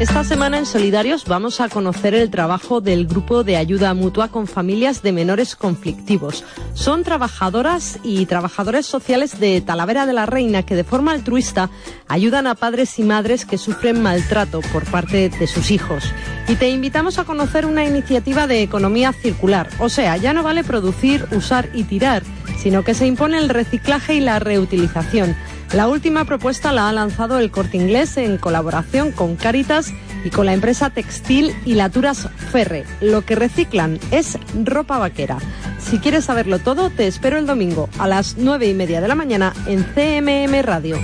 Esta semana en Solidarios vamos a conocer el trabajo del grupo de ayuda mutua con familias de menores conflictivos. Son trabajadoras y trabajadores sociales de Talavera de la Reina que de forma altruista ayudan a padres y madres que sufren maltrato por parte de sus hijos. Y te invitamos a conocer una iniciativa de economía circular. O sea, ya no vale producir, usar y tirar, sino que se impone el reciclaje y la reutilización. La última propuesta la ha lanzado el Corte Inglés en colaboración con Caritas y con la empresa textil Hilaturas Ferre. Lo que reciclan es ropa vaquera. Si quieres saberlo todo, te espero el domingo a las nueve y media de la mañana en CMM Radio.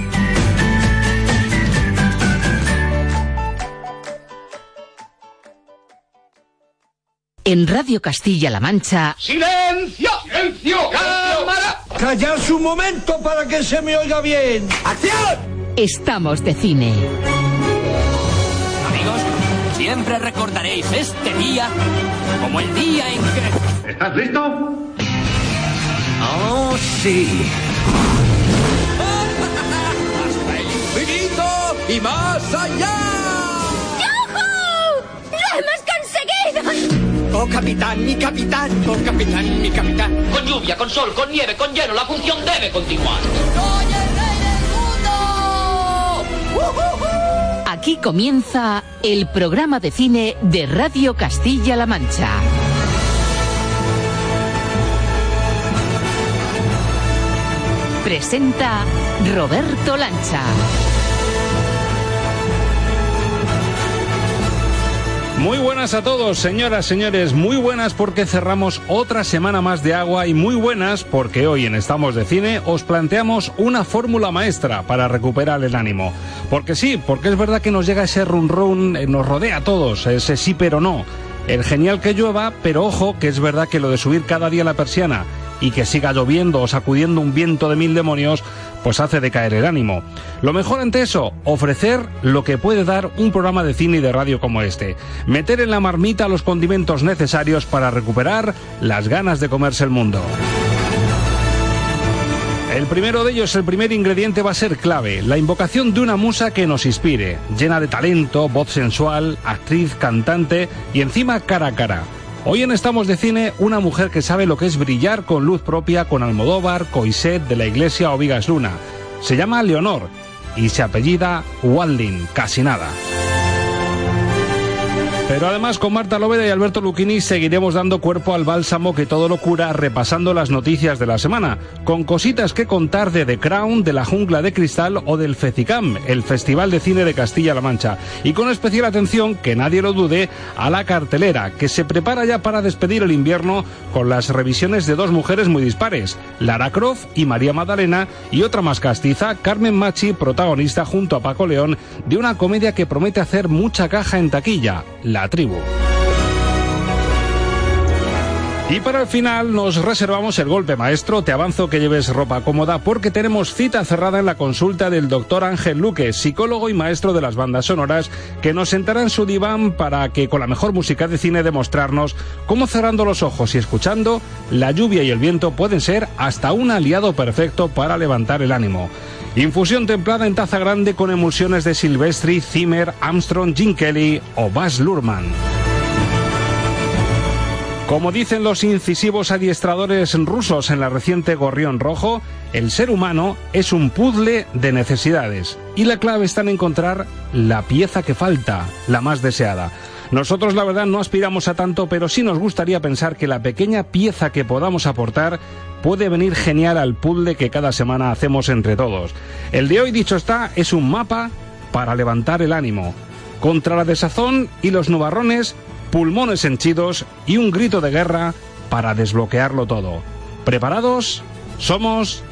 En Radio Castilla-La Mancha, ¡Silencio! ¡Silencio! ¡Cámara! Callarse un momento para que se me oiga bien. ¡Acción! estamos de cine. Amigos, siempre recordaréis este día como el día en que... ¿Estás listo? ¡Oh, sí! ¡Hasta el infinito y más allá! ¡Oh, capitán, mi capitán! ¡Oh, capitán, mi capitán! Con lluvia, con sol, con nieve, con hielo, la función debe continuar. ¡Soy el rey del mundo! Aquí comienza el programa de cine de Radio Castilla-La Mancha. Presenta Roberto Lancha. Muy buenas a todos, señoras, señores, muy buenas porque cerramos otra semana más de agua y muy buenas porque hoy en Estamos de Cine os planteamos una fórmula maestra para recuperar el ánimo. Porque sí, porque es verdad que nos llega ese run run, eh, nos rodea a todos, ese sí pero no. El genial que llueva, pero ojo que es verdad que lo de subir cada día la persiana y que siga lloviendo o sacudiendo un viento de mil demonios, pues hace decaer el ánimo. Lo mejor ante eso, ofrecer lo que puede dar un programa de cine y de radio como este. Meter en la marmita los condimentos necesarios para recuperar las ganas de comerse el mundo. El primero de ellos, el primer ingrediente va a ser clave, la invocación de una musa que nos inspire, llena de talento, voz sensual, actriz, cantante y encima cara a cara. Hoy en Estamos de Cine, una mujer que sabe lo que es brillar con luz propia con Almodóvar, Coiset, de la Iglesia o Luna. Se llama Leonor y se apellida Walding, casi nada. Pero además con Marta Lóveda y Alberto Luchini seguiremos dando cuerpo al bálsamo que todo lo cura repasando las noticias de la semana, con cositas que contar de The Crown, de la Jungla de Cristal o del FECICAM, el Festival de Cine de Castilla-La Mancha, y con especial atención, que nadie lo dude, a la cartelera, que se prepara ya para despedir el invierno con las revisiones de dos mujeres muy dispares, Lara Croft y María Magdalena, y otra más castiza, Carmen Machi, protagonista junto a Paco León, de una comedia que promete hacer mucha caja en taquilla, La Tribu. Y para el final nos reservamos el golpe maestro. Te avanzo que lleves ropa cómoda porque tenemos cita cerrada en la consulta del doctor Ángel Luque, psicólogo y maestro de las bandas sonoras, que nos sentará en su diván para que con la mejor música de cine demostrarnos cómo cerrando los ojos y escuchando, la lluvia y el viento pueden ser hasta un aliado perfecto para levantar el ánimo. Infusión templada en taza grande con emulsiones de Silvestri, Zimmer, Armstrong, Jim Kelly o Baz Luhrmann. Como dicen los incisivos adiestradores rusos en la reciente Gorrión Rojo, el ser humano es un puzzle de necesidades y la clave está en encontrar la pieza que falta, la más deseada. Nosotros la verdad no aspiramos a tanto, pero sí nos gustaría pensar que la pequeña pieza que podamos aportar puede venir genial al puzzle que cada semana hacemos entre todos. El de hoy, dicho está, es un mapa para levantar el ánimo. Contra la desazón y los nubarrones, pulmones henchidos y un grito de guerra para desbloquearlo todo. ¿Preparados? Somos...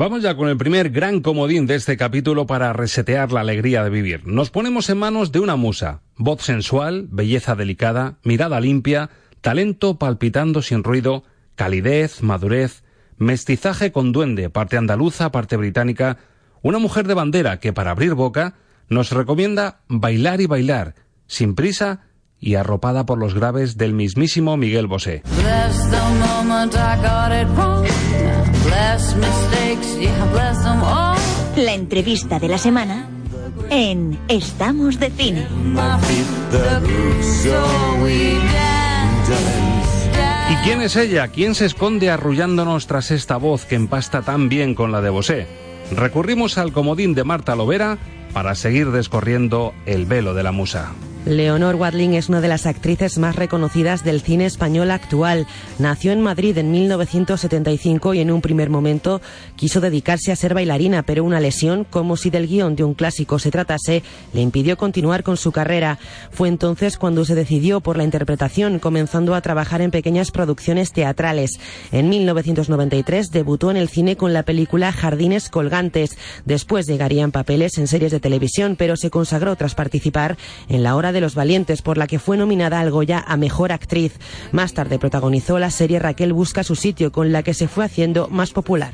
Vamos ya con el primer gran comodín de este capítulo para resetear la alegría de vivir. Nos ponemos en manos de una musa. Voz sensual, belleza delicada, mirada limpia, talento palpitando sin ruido, calidez, madurez, mestizaje con duende, parte andaluza, parte británica, una mujer de bandera que para abrir boca nos recomienda bailar y bailar, sin prisa y arropada por los graves del mismísimo Miguel Bosé. La entrevista de la semana en Estamos de Cine. ¿Y quién es ella? ¿Quién se esconde arrullándonos tras esta voz que empasta tan bien con la de Bosé? Recurrimos al comodín de Marta Lovera para seguir descorriendo el velo de la musa. Leonor Watling es una de las actrices más reconocidas del cine español actual. Nació en Madrid en 1975 y en un primer momento quiso dedicarse a ser bailarina, pero una lesión, como si del guion de un clásico se tratase, le impidió continuar con su carrera. Fue entonces cuando se decidió por la interpretación, comenzando a trabajar en pequeñas producciones teatrales. En 1993 debutó en el cine con la película Jardines Colgantes. Después llegarían papeles en series de televisión, pero se consagró tras participar en la hora de los Valientes, por la que fue nominada al Goya a Mejor Actriz. Más tarde protagonizó la serie Raquel Busca su sitio, con la que se fue haciendo más popular.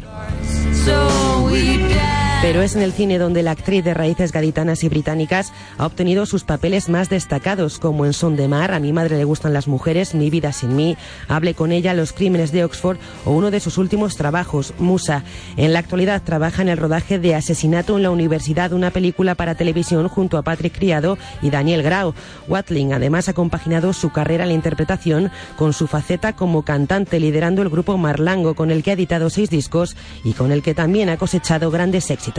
Pero es en el cine donde la actriz de raíces gaditanas y británicas ha obtenido sus papeles más destacados, como en Son de Mar, A mi madre le gustan las mujeres, Mi vida sin mí, Hable con ella, Los crímenes de Oxford o uno de sus últimos trabajos, Musa. En la actualidad trabaja en el rodaje de Asesinato en la Universidad, una película para televisión junto a Patrick Criado y Daniel Grau. Watling además ha compaginado su carrera en la interpretación con su faceta como cantante, liderando el grupo Marlango, con el que ha editado seis discos y con el que también ha cosechado grandes éxitos.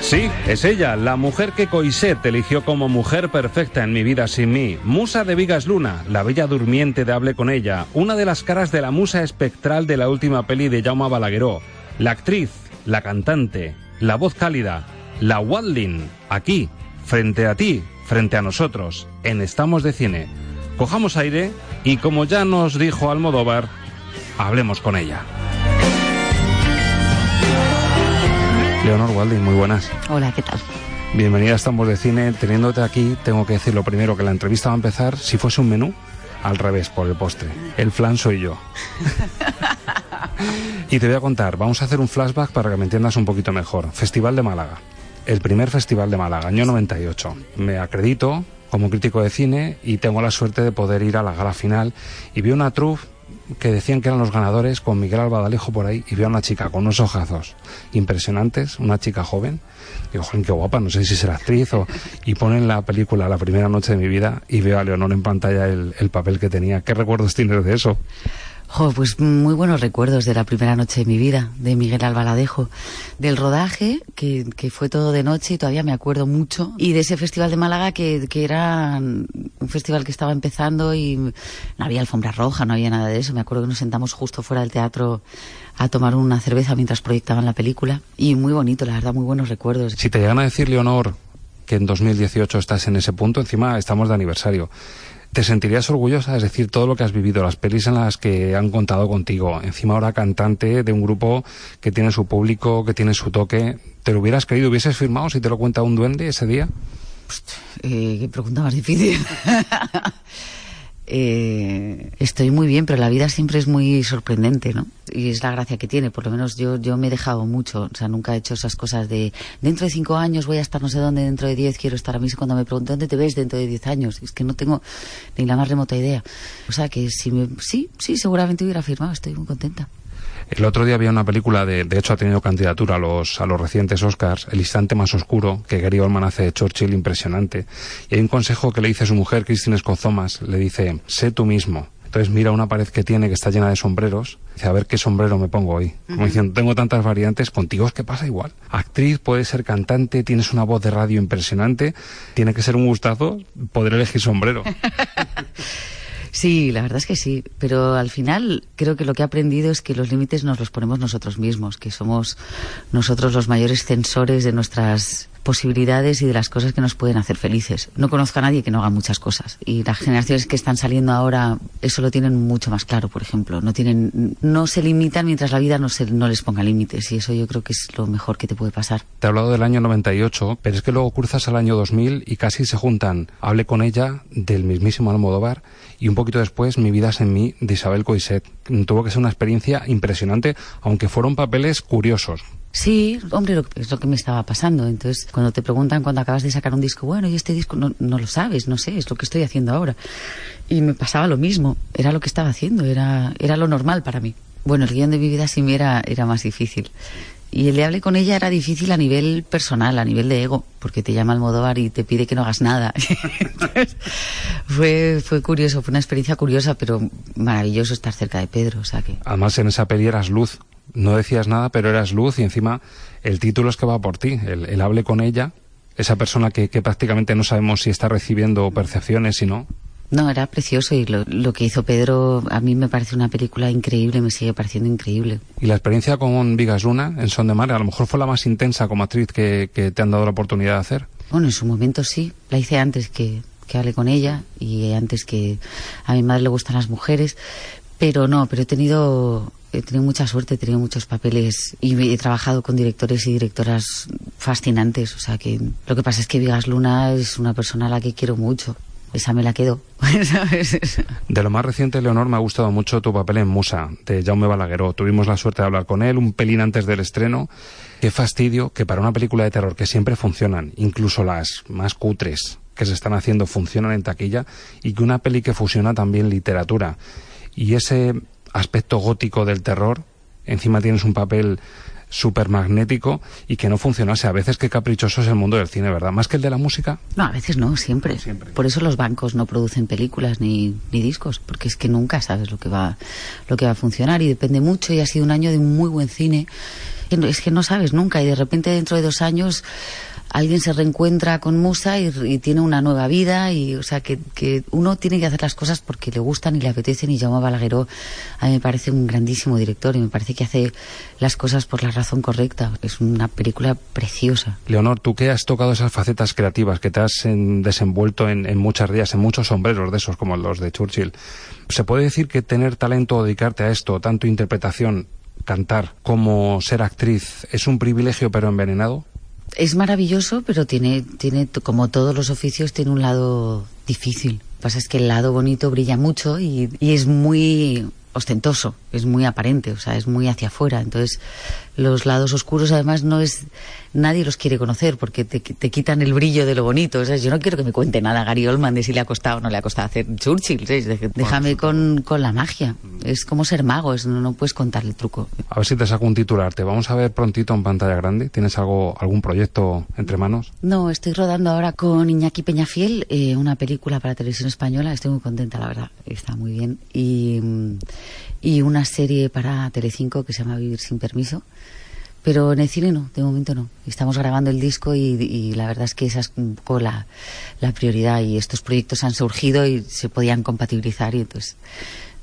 Sí, es ella, la mujer que Coiset eligió como mujer perfecta en mi vida sin mí. Musa de Vigas Luna, la bella durmiente de Hable con ella, una de las caras de la musa espectral de la última peli de Jaume Balagueró. La actriz, la cantante, la voz cálida, la Wadlin, aquí, frente a ti, frente a nosotros, en Estamos de Cine. Cojamos aire y como ya nos dijo Almodóvar, hablemos con ella. Leonor Walding, muy buenas. Hola, ¿qué tal? Bienvenida a Estamos de Cine. Teniéndote aquí, tengo que decir lo primero, que la entrevista va a empezar, si fuese un menú, al revés, por el postre. El flan soy yo. y te voy a contar, vamos a hacer un flashback para que me entiendas un poquito mejor. Festival de Málaga. El primer festival de Málaga, año 98. Me acredito como crítico de cine y tengo la suerte de poder ir a la gala final y vi una troupe que decían que eran los ganadores con Miguel Albadalejo por ahí y veo a una chica con unos ojazos impresionantes, una chica joven. Digo, joder, qué guapa, no sé si será actriz o... Y ponen la película La primera noche de mi vida y veo a Leonor en pantalla el, el papel que tenía. ¿Qué recuerdos tienes de eso? Pues muy buenos recuerdos de la primera noche de mi vida, de Miguel Albaladejo, del rodaje, que, que, fue todo de noche y todavía me acuerdo mucho, y de ese festival de Málaga que, que, era un festival que estaba empezando y no había alfombra roja, no había nada de eso. Me acuerdo que nos sentamos justo fuera del teatro a tomar una cerveza mientras proyectaban la película y muy bonito, la verdad, muy buenos recuerdos. Si te llegan a decir, Leonor, que en 2018 estás en ese punto, encima estamos de aniversario. ¿Te sentirías orgullosa? Es decir, todo lo que has vivido, las pelis en las que han contado contigo, encima ahora cantante de un grupo que tiene su público, que tiene su toque, ¿te lo hubieras creído? ¿Hubieses firmado si te lo cuenta un duende ese día? Eh, qué pregunta más difícil. eh, estoy muy bien, pero la vida siempre es muy sorprendente, ¿no? Y es la gracia que tiene, por lo menos yo, yo me he dejado mucho, o sea, nunca he hecho esas cosas de dentro de cinco años voy a estar no sé dónde, dentro de diez quiero estar a mí cuando me pregunto dónde te ves dentro de diez años, es que no tengo ni la más remota idea. O sea, que si me, sí, sí, seguramente hubiera firmado, estoy muy contenta. El otro día había una película, de, de hecho ha tenido candidatura a los, a los recientes Oscars, El instante más oscuro, que Gary Oldman hace de Churchill, impresionante. Y hay un consejo que le dice a su mujer, Christine Scott le dice, sé tú mismo. Entonces mira una pared que tiene que está llena de sombreros, dice, a ver qué sombrero me pongo hoy. Como diciendo, tengo tantas variantes, contigo es que pasa igual. Actriz, puede ser cantante, tienes una voz de radio impresionante, tiene que ser un gustazo poder elegir sombrero. Sí, la verdad es que sí, pero al final creo que lo que he aprendido es que los límites nos los ponemos nosotros mismos, que somos nosotros los mayores censores de nuestras posibilidades y de las cosas que nos pueden hacer felices. No conozco a nadie que no haga muchas cosas y las generaciones que están saliendo ahora eso lo tienen mucho más claro, por ejemplo. No tienen, no se limitan mientras la vida no, se, no les ponga límites y eso yo creo que es lo mejor que te puede pasar. Te he hablado del año 98, pero es que luego cruzas al año 2000 y casi se juntan. Hablé con ella del mismísimo Almodóvar y un poquito después Mi vida es en mí de Isabel Coiset. Tuvo que ser una experiencia impresionante, aunque fueron papeles curiosos. Sí, hombre, es lo que me estaba pasando. Entonces, cuando te preguntan cuando acabas de sacar un disco, bueno, y este disco no, no lo sabes, no sé, es lo que estoy haciendo ahora. Y me pasaba lo mismo, era lo que estaba haciendo, era, era lo normal para mí. Bueno, el guion de mi vida sí me era, era más difícil. Y el de hable con ella era difícil a nivel personal, a nivel de ego, porque te llama Almodóvar y te pide que no hagas nada. fue, curioso, fue una experiencia curiosa, pero maravilloso estar cerca de Pedro. O sea que... Además, en esa peli eras luz. No decías nada, pero eras luz y encima el título es que va por ti. El, el hable con ella, esa persona que, que prácticamente no sabemos si está recibiendo percepciones, si no. No, era precioso y lo, lo, que hizo Pedro a mí me parece una película increíble, me sigue pareciendo increíble. ¿Y la experiencia con Vigas Luna en Son de Mar a lo mejor fue la más intensa como actriz que, que te han dado la oportunidad de hacer? Bueno, en su momento sí, la hice antes que, que hable con ella y antes que a mi madre le gustan las mujeres, pero no, pero he tenido he tenido mucha suerte, he tenido muchos papeles y he trabajado con directores y directoras fascinantes. O sea que lo que pasa es que Vigas Luna es una persona a la que quiero mucho. Esa me la quedo. de lo más reciente, Leonor, me ha gustado mucho tu papel en Musa, de Jaume Balagueró. Tuvimos la suerte de hablar con él un pelín antes del estreno. Qué fastidio que para una película de terror que siempre funcionan, incluso las más cutres que se están haciendo funcionan en taquilla, y que una peli que fusiona también literatura. Y ese aspecto gótico del terror, encima tienes un papel súper magnético y que no funcionase. A veces qué caprichoso es el mundo del cine, ¿verdad? Más que el de la música. No, a veces no, siempre. siempre. Por eso los bancos no producen películas ni, ni, discos, porque es que nunca sabes lo que va lo que va a funcionar y depende mucho y ha sido un año de muy buen cine. Es que no sabes nunca y de repente dentro de dos años alguien se reencuentra con Musa y, y, tiene una nueva vida y o sea que, que, uno tiene que hacer las cosas porque le gustan y le apetecen y Jaume Balagueró a mí me parece un grandísimo director y me parece que hace las cosas por la razón correcta es una película preciosa Leonor, tú que has tocado esas facetas creativas que te has en, desenvuelto en, en muchas días, en muchos sombreros de esos como los de Churchill ¿se puede decir que tener talento o dedicarte a esto, tanto interpretación cantar como ser actriz es un privilegio pero envenenado? Es maravilloso, pero tiene, tiene, como todos los oficios, tiene un lado difícil. Lo que pasa es que el lado bonito brilla mucho y, y es muy ostentoso, es muy aparente, o sea, es muy hacia afuera. Entonces, los lados oscuros además no es nadie los quiere conocer porque te, te quitan el brillo de lo bonito. O sea, yo no quiero que me cuente nada Gary Oldman de si le ha costado o no le ha costado hacer Churchill. Déjame con, con, la magia. Es como ser mago, es, no, no, puedes contar el truco. A ver si te saco un titular. ¿Te vamos a ver prontito en pantalla grande? ¿Tienes algo, algún proyecto entre manos? No, estoy rodando ahora con Iñaki Peñafiel eh, una película para televisión española. Estoy muy contenta, la verdad. Está muy bien. Y, y una serie para Telecinco que se llama Vivir sin permiso pero en el cine no, de momento no. Estamos grabando el disco y, y la verdad es que esa es un poco la, la, prioridad y estos proyectos han surgido y se podían compatibilizar y entonces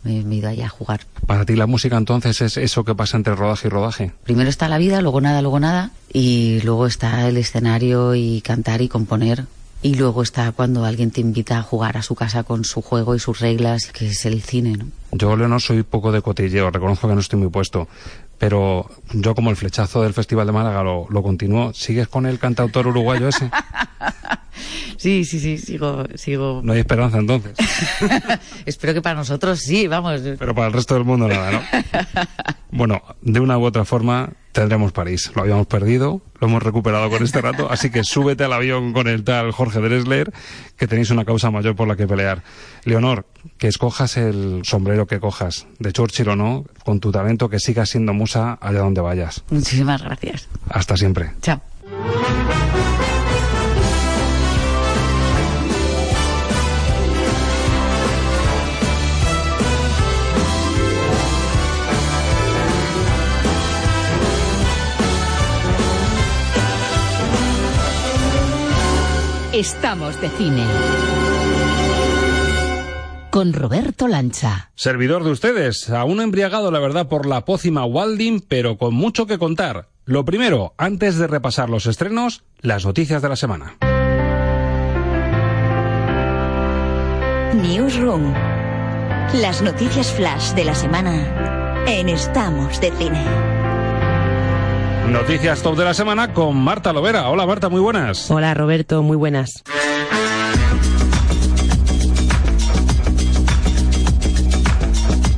me, me he ido allá a jugar. Para ti la música entonces es eso que pasa entre rodaje y rodaje. Primero está la vida, luego nada, luego nada y luego está el escenario y cantar y componer. Y luego está cuando alguien te invita a jugar a su casa con su juego y sus reglas, que es el cine, ¿no? Yo, Leonor, soy poco de cotilleo, reconozco que no estoy muy puesto pero yo como el flechazo del Festival de Málaga lo, lo continúo. ¿Sigues con el cantautor uruguayo ese? Sí, sí, sí, sigo, sigo. No hay esperanza entonces. Espero que para nosotros sí, vamos. Pero para el resto del mundo nada, ¿no? bueno, de una u otra forma tendremos París. Lo habíamos perdido, lo hemos recuperado con este rato, así que súbete al avión con el tal Jorge Dresler, que tenéis una causa mayor por la que pelear. Leonor, que escojas el sombrero que cojas, de Churchill o no, con tu talento, que sigas siendo musa allá donde vayas. Muchísimas gracias. Hasta siempre. Chao. Estamos de cine. Con Roberto Lancha. Servidor de ustedes, aún embriagado la verdad por la pócima Walding, pero con mucho que contar. Lo primero, antes de repasar los estrenos, las noticias de la semana. Newsroom. Las noticias flash de la semana en Estamos de Cine. Noticias top de la semana con Marta Lovera. Hola Marta, muy buenas. Hola Roberto, muy buenas.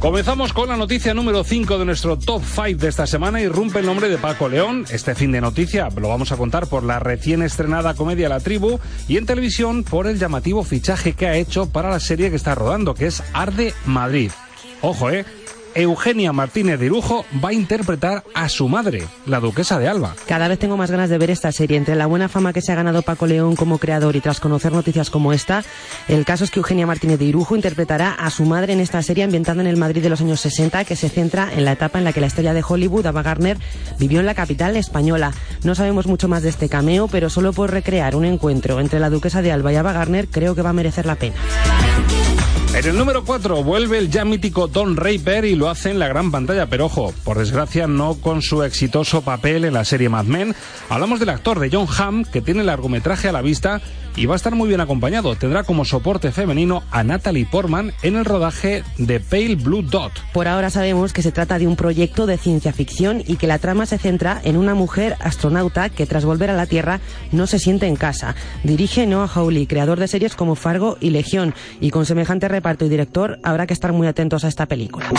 Comenzamos con la noticia número 5 de nuestro top 5 de esta semana. Irrumpe el nombre de Paco León. Este fin de noticia lo vamos a contar por la recién estrenada comedia La Tribu y en televisión por el llamativo fichaje que ha hecho para la serie que está rodando, que es Arde Madrid. Ojo, eh. Eugenia Martínez de Irujo va a interpretar a su madre, la duquesa de Alba. Cada vez tengo más ganas de ver esta serie. Entre la buena fama que se ha ganado Paco León como creador y tras conocer noticias como esta, el caso es que Eugenia Martínez de Irujo interpretará a su madre en esta serie ambientada en el Madrid de los años 60, que se centra en la etapa en la que la estrella de Hollywood, Ava Gardner, vivió en la capital española. No sabemos mucho más de este cameo, pero solo por recrear un encuentro entre la duquesa de Alba y Ava Gardner creo que va a merecer la pena. En el número 4 vuelve el ya mítico Don Draper y lo hace en la gran pantalla, pero ojo, por desgracia no con su exitoso papel en la serie Mad Men. Hablamos del actor de John Hamm, que tiene el largometraje a la vista y va a estar muy bien acompañado. Tendrá como soporte femenino a Natalie Portman en el rodaje de Pale Blue Dot. Por ahora sabemos que se trata de un proyecto de ciencia ficción y que la trama se centra en una mujer astronauta que tras volver a la Tierra no se siente en casa. Dirige Noah Hawley, creador de series como Fargo y Legión, y con semejante reparto y director habrá que estar muy atentos a esta película.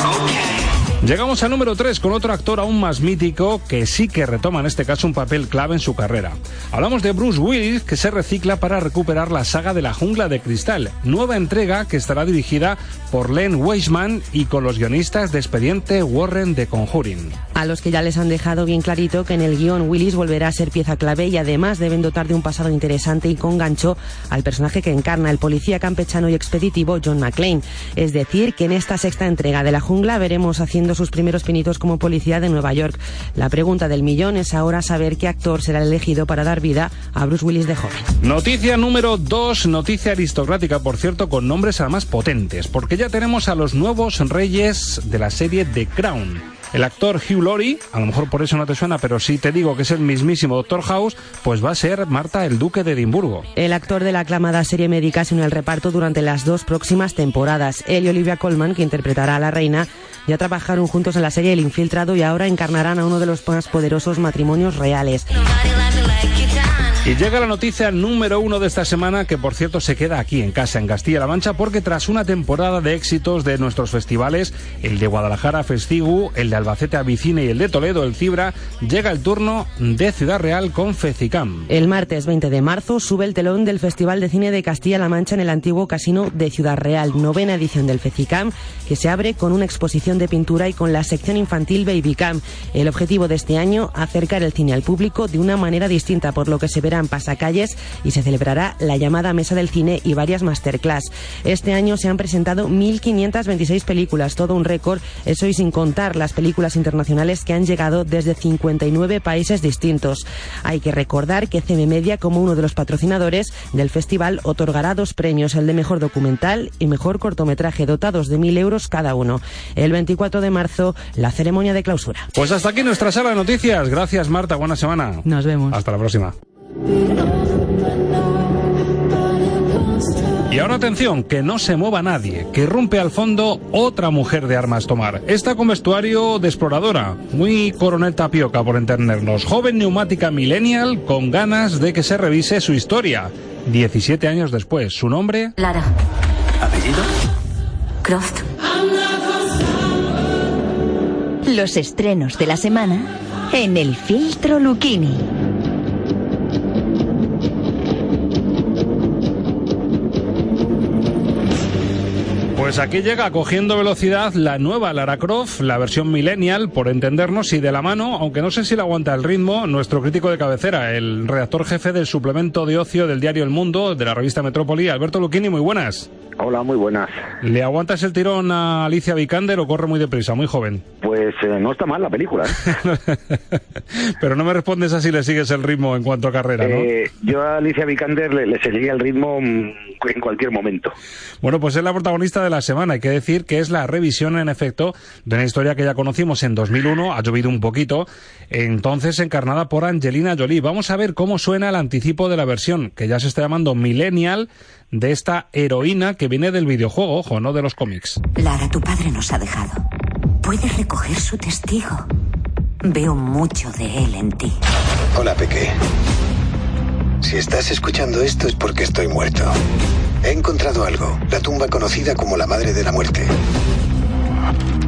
Llegamos al número 3 con otro actor aún más mítico que sí que retoma en este caso un papel clave en su carrera. Hablamos de Bruce Willis que se recicla para recuperar la saga de la jungla de cristal, nueva entrega que estará dirigida por Len Weisman y con los guionistas de expediente Warren de Conjuring. A los que ya les han dejado bien clarito que en el guion Willis volverá a ser pieza clave y además deben dotar de un pasado interesante y con gancho al personaje que encarna el policía campechano y expeditivo John McClane. Es decir, que en esta sexta entrega de la jungla veremos haciendo sus primeros pinitos como policía de Nueva York. La pregunta del millón es ahora saber qué actor será elegido para dar vida a Bruce Willis de joven. Noticia número 2, noticia aristocrática, por cierto, con nombres además potentes, porque ya tenemos a los nuevos reyes de la serie The Crown. El actor Hugh Laurie, a lo mejor por eso no te suena, pero si te digo que es el mismísimo Doctor House, pues va a ser Marta, el duque de Edimburgo. El actor de la aclamada serie médica se une al reparto durante las dos próximas temporadas. Él y Olivia Colman, que interpretará a la reina, ya trabajaron juntos en la serie El Infiltrado y ahora encarnarán a uno de los más poderosos matrimonios reales. Y llega la noticia número uno de esta semana, que por cierto se queda aquí en casa, en Castilla-La Mancha, porque tras una temporada de éxitos de nuestros festivales, el de Guadalajara Festigu, el de Albacete Avicine y el de Toledo, el Cibra, llega el turno de Ciudad Real con Fecicam. El martes 20 de marzo sube el telón del Festival de Cine de Castilla-La Mancha en el antiguo casino de Ciudad Real, novena edición del Fecicam, que se abre con una exposición de pintura y con la sección infantil Babycam. El objetivo de este año, acercar el cine al público de una manera distinta, por lo que se verán pasacalles y se celebrará la llamada Mesa del Cine y varias masterclass. Este año se han presentado 1.526 películas, todo un récord, eso y sin contar las películas internacionales que han llegado desde 59 países distintos. Hay que recordar que CM Media, como uno de los patrocinadores del festival, otorgará dos premios, el de mejor documental y mejor cortometraje, dotados de 1.000 euros cada uno. El 24 de marzo, la ceremonia de clausura. Pues hasta aquí nuestra sala de noticias. Gracias, Marta. Buena semana. Nos vemos. Hasta la próxima. Y ahora atención, que no se mueva nadie, que rompe al fondo otra mujer de armas tomar. Esta con vestuario de exploradora, muy coronel tapioca por entendernos, joven neumática millennial con ganas de que se revise su historia. 17 años después, su nombre... Lara. ¿Apellido? Croft. Los estrenos de la semana en el filtro Lucchini. Pues aquí llega cogiendo velocidad la nueva Lara Croft, la versión millennial, por entendernos, y de la mano, aunque no sé si le aguanta el ritmo, nuestro crítico de cabecera, el redactor jefe del suplemento de ocio del diario El Mundo, de la revista Metrópoli, Alberto Lucchini, muy buenas. Hola, muy buenas. ¿Le aguantas el tirón a Alicia Vikander o corre muy deprisa, muy joven? Pues eh, no está mal la película. ¿eh? Pero no me respondes así le sigues el ritmo en cuanto a carrera, ¿no? Eh, yo a Alicia Vikander le, le seguiría el ritmo mm, en cualquier momento. Bueno, pues es la protagonista de la semana. Hay que decir que es la revisión, en efecto, de una historia que ya conocimos en 2001, ha llovido un poquito, entonces encarnada por Angelina Jolie. Vamos a ver cómo suena el anticipo de la versión, que ya se está llamando Millennial, de esta heroína que viene del videojuego, ojo, no de los cómics. Lara, tu padre nos ha dejado. Puedes recoger su testigo. Veo mucho de él en ti. Hola, Peque. Si estás escuchando esto es porque estoy muerto. He encontrado algo, la tumba conocida como la Madre de la Muerte.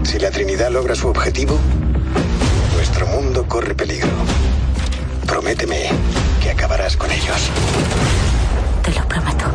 Si la Trinidad logra su objetivo, nuestro mundo corre peligro. Prométeme que acabarás con ellos. Te lo prometo.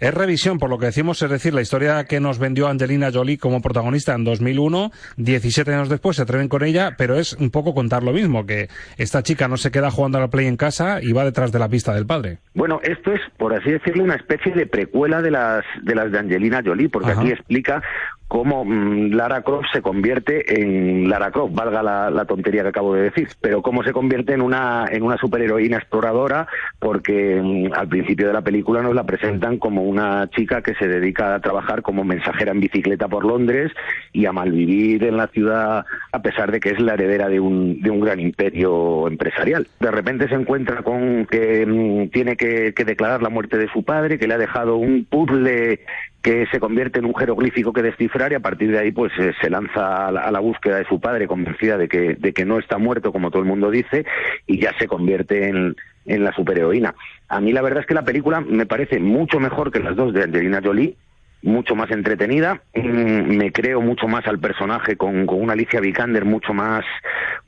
Es revisión, por lo que decimos, es decir, la historia que nos vendió Angelina Jolie como protagonista en 2001, 17 años después se atreven con ella, pero es un poco contar lo mismo, que esta chica no se queda jugando a la play en casa y va detrás de la pista del padre. Bueno, esto es, por así decirlo, una especie de precuela de las de las de Angelina Jolie, porque Ajá. aquí explica cómo mm, Lara Croft se convierte en Lara Croft, valga la, la tontería que acabo de decir, pero cómo se convierte en una en una superheroína exploradora, porque mm, al principio de la película nos la presentan como una chica que se dedica a trabajar como mensajera en bicicleta por Londres y a malvivir en la ciudad a pesar de que es la heredera de un, de un gran imperio empresarial. De repente se encuentra con que mm, tiene que, que declarar la muerte de su padre, que le ha dejado un puzzle que se convierte en un jeroglífico que descifrar y a partir de ahí pues eh, se lanza a la, búsqueda de su padre convencida de que, de que no está muerto como todo el mundo dice y ya se convierte en, en la superheroína. A mí la verdad es que la película me parece mucho mejor que las dos de Angelina Jolie, mucho más entretenida, mm, me creo mucho más al personaje con, con una Alicia Vikander mucho más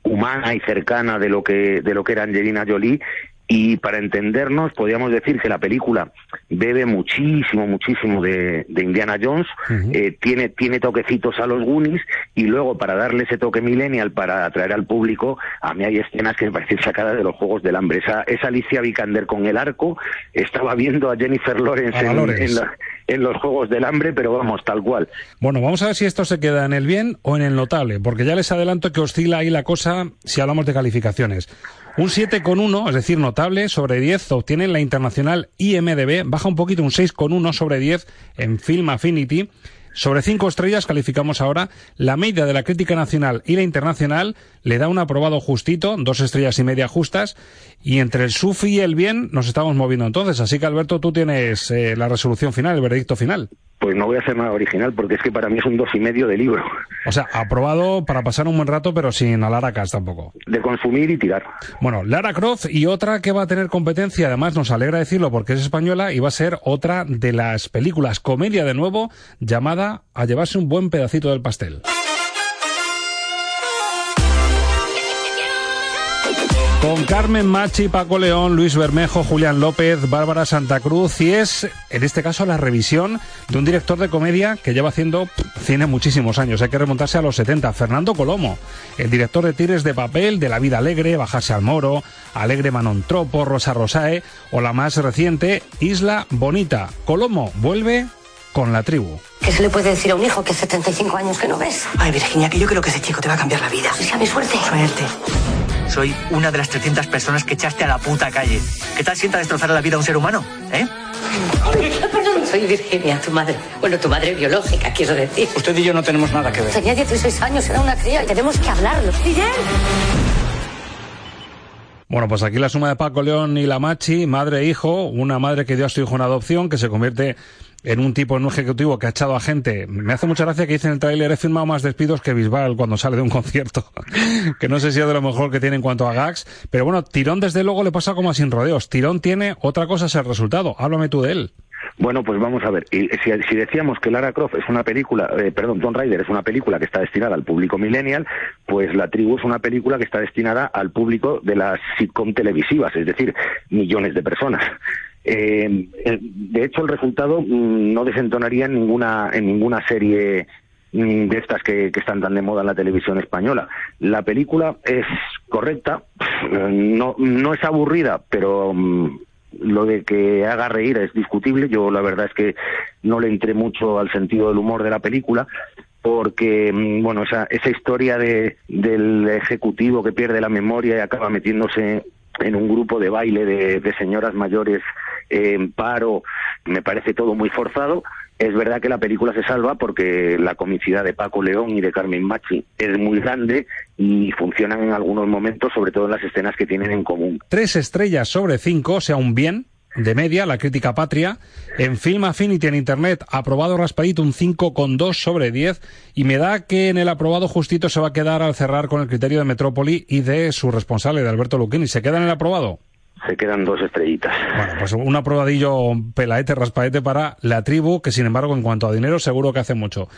humana y cercana de lo que de lo que era Angelina Jolie y para entendernos podríamos decir que la película bebe muchísimo muchísimo de, de Indiana Jones eh, tiene tiene toquecitos a los Goonies y luego para darle ese toque millennial para atraer al público a mí hay escenas que me parecen sacadas de los Juegos del Hambre esa, esa Alicia Vikander con el arco estaba viendo a Jennifer Lawrence, A en- Lawrence. en la- en los Juegos del Hambre pero vamos tal cual Bueno, vamos a ver si esto se queda en el bien o en el notable, porque ya les adelanto que oscila ahí la cosa si hablamos de calificaciones. Un 7,1, es decir, notable, sobre 10 obtiene la internacional IMDB, baja un poquito, un 6,1 sobre 10 en Film Affinity. Sobre 5 estrellas calificamos ahora. La media de la crítica nacional y la internacional le da un aprobado justito, dos estrellas y media justas. Y entre el SUFI y el bien nos estamos moviendo entonces. Así que Alberto, tú tienes eh, la resolución final, el veredicto final. Pues no voy a hacer nada original porque es que para mí es un dos y medio de libro O sea, aprobado para pasar un buen rato, pero sin alaracas tampoco. de consumir y tirar Bueno, Lara Croft y otra que va a tener competencia, además nos alegra decirlo porque es española y va a ser otra de las películas comedia de nuevo llamada A llevarse un buen pedacito del pastel. Con Carmen Machi, Paco León, Luis Bermejo, Julián López, Bárbara Santa Cruz y es, en este caso, la revisión de un director de comedia que lleva haciendo cine muchísimos años. Hay que remontarse a los 70. Fernando Colomo, el director de Tires de Papel, de La Vida Alegre, Bajarse al Moro, Alegre Manon Tropo, Rosa Rosae o la más reciente, Isla Bonita. Colomo vuelve con la tribu. ¿Qué se le puede decir a un hijo que hace 75 años que no ves? Ay, Virginia, que yo creo que ese chico te va a cambiar la vida. Sea mi suerte. Suerte. Soy una de las 300 personas que echaste a la puta calle. ¿Qué tal sienta destrozar la vida a un ser humano? ¿Eh? Perdón, soy Virginia, tu madre. Bueno, tu madre biológica, quiero decir. Usted y yo no tenemos nada que ver. Tenía 16 años, era una cría y tenemos que hablarlo. Miguel. Bueno, pues aquí la suma de Paco León y la Machi, madre e hijo, una madre que dio a su hijo en adopción, que se convierte en un tipo, en un ejecutivo que ha echado a gente. Me hace mucha gracia que dice en el tráiler, he firmado más despidos que Bisbal cuando sale de un concierto. que no sé si es de lo mejor que tiene en cuanto a gags. Pero bueno, Tirón desde luego le pasa como a sin rodeos. Tirón tiene otra cosa es el resultado. Háblame tú de él. Bueno, pues vamos a ver. Si, si decíamos que Lara Croft es una película, eh, perdón, Tomb Raider es una película que está destinada al público millennial, pues La Tribu es una película que está destinada al público de las sitcom televisivas, es decir, millones de personas. Eh, eh, de hecho, el resultado mm, no desentonaría en ninguna, en ninguna serie mm, de estas que, están tan de moda en la televisión española. La película es correcta, no, no es aburrida, pero mm, lo de que haga reír es discutible. Yo la verdad es que no le entré mucho al sentido del humor de la película porque bueno esa, esa historia de, del ejecutivo que pierde la memoria y acaba metiéndose en un grupo de baile de, de señoras mayores eh, en paro me parece todo muy forzado Es verdad que la película se salva porque la comicidad de Paco León y de Carmen Machi es muy grande y funcionan en algunos momentos, sobre todo en las escenas que tienen en común. Tres estrellas sobre cinco, o sea, un bien de media, la crítica patria. En Film Affinity en Internet, aprobado raspadito un 5,2 sobre 10. Y me da que en el aprobado justito se va a quedar al cerrar con el criterio de Metrópoli y de su responsable, de Alberto Luquini. ¿Se queda en el aprobado? Se quedan dos estrellitas. Bueno, pues un aprobadillo pelaete, raspaete para la tribu, que sin embargo, en cuanto a dinero, seguro que hace mucho.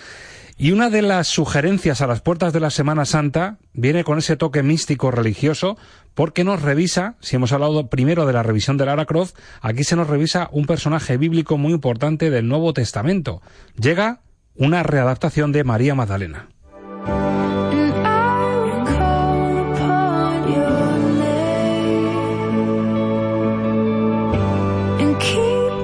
Y una de las sugerencias a las puertas de la Semana Santa viene con ese toque místico religioso porque nos revisa, si hemos hablado primero de la revisión de Lara Croft, aquí se nos revisa un personaje bíblico muy importante del Nuevo Testamento. Llega una readaptación de María Magdalena.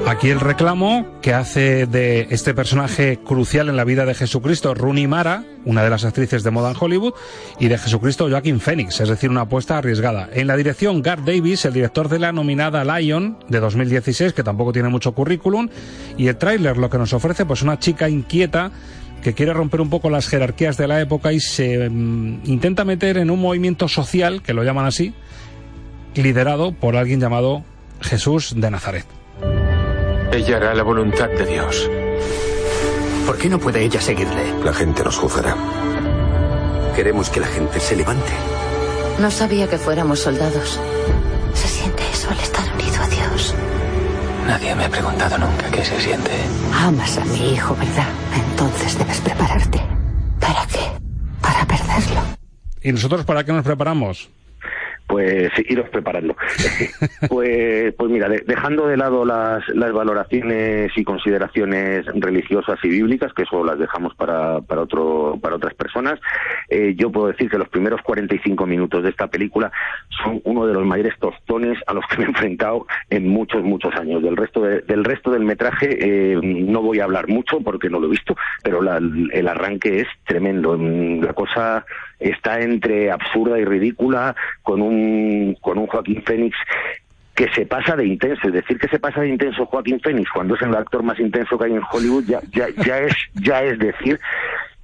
Aquí el reclamo que hace de este personaje crucial en la vida de Jesucristo, Rooney Mara, una de las actrices de moda en Hollywood, y de Jesucristo Joaquin Phoenix, es decir, una apuesta arriesgada. En la dirección, Garth Davis, el director de la nominada Lion de 2016, que tampoco tiene mucho currículum, y el tráiler lo que nos ofrece, pues una chica inquieta que quiere romper un poco las jerarquías de la época y se mm, intenta meter en un movimiento social, que lo llaman así, liderado por alguien llamado Jesús de Nazaret. Ella hará la voluntad de Dios. ¿Por qué no puede ella seguirle? La gente nos juzgará. Queremos que la gente se levante. No sabía que fuéramos soldados. Se siente eso al estar unido a Dios. Nadie me ha preguntado nunca qué se siente. Amas a mi hijo, ¿verdad? Entonces debes prepararte. ¿Para qué? Para perderlo. ¿Y nosotros para qué nos preparamos? Pues iros preparando. pues, pues mira, dejando de lado las, las valoraciones y consideraciones religiosas y bíblicas, que eso las dejamos para, para, otro, para otras personas, eh, yo puedo decir que los primeros 45 minutos de esta película son uno de los mayores tostones a los que me he enfrentado en muchos, muchos años. Del resto, del, resto del metraje eh, no voy a hablar mucho porque no lo he visto, pero el arranque es tremendo. La cosa está entre absurda y ridícula, con un, con un Joaquín Fénix que se pasa de intenso. Es decir, que se pasa de intenso Joaquín Fénix cuando es el actor más intenso que hay en Hollywood ya, ya, ya, es, ya es decir,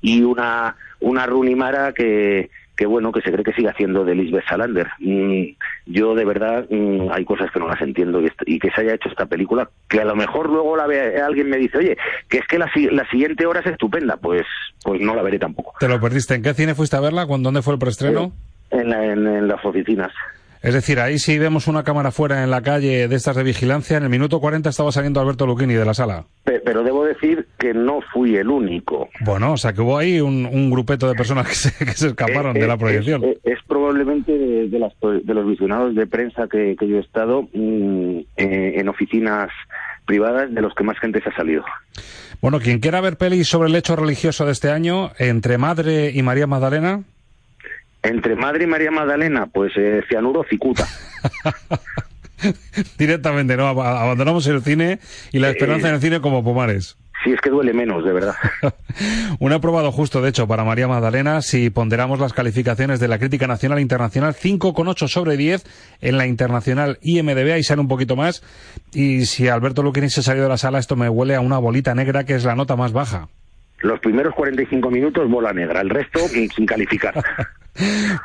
y una, una Runimara que, que bueno, que se cree que sigue haciendo de Lisbeth Salander. Mm, yo de verdad mm, hay cosas que no las entiendo y, que se haya hecho esta película, que a lo mejor luego la ve alguien me dice, oye, que es que la, la, siguiente hora es estupenda, pues pues no la veré tampoco. ¿Te lo perdiste? ¿En qué cine fuiste a verla? ¿Dónde fue el preestreno? Eh, en, en las oficinas. Es decir, ahí si vemos una cámara fuera en la calle de estas de vigilancia, en el minuto 40 estaba saliendo Alberto Luquini de la sala. Pero debo decir que no fui el único. Bueno, o sea que hubo ahí un, grupeto de personas que se, escaparon de la eh, eh, proyección. Es, probablemente de, los visionados de prensa que, yo he estado mm, eh, en oficinas privadas de los que más gente se ha salido. Bueno, quien quiera ver pelis sobre el hecho religioso de este año, entre Madre y María Magdalena, entre Madre y María Magdalena, pues eh, cianuro cicuta. Directamente, ¿no? Abandonamos el cine y la eh, esperanza en el cine como Pomares. Sí, es que duele menos, de verdad. Un aprobado justo, de hecho, para María Magdalena, si ponderamos las calificaciones de la crítica nacional e internacional, 5,8 sobre 10 en la internacional IMDB, ahí sale un poquito más. Y si Alberto Luquini se salió de la sala, esto me huele a una bolita negra, que es la nota más baja. Los primeros 45 minutos, bola negra, el resto sin calificar.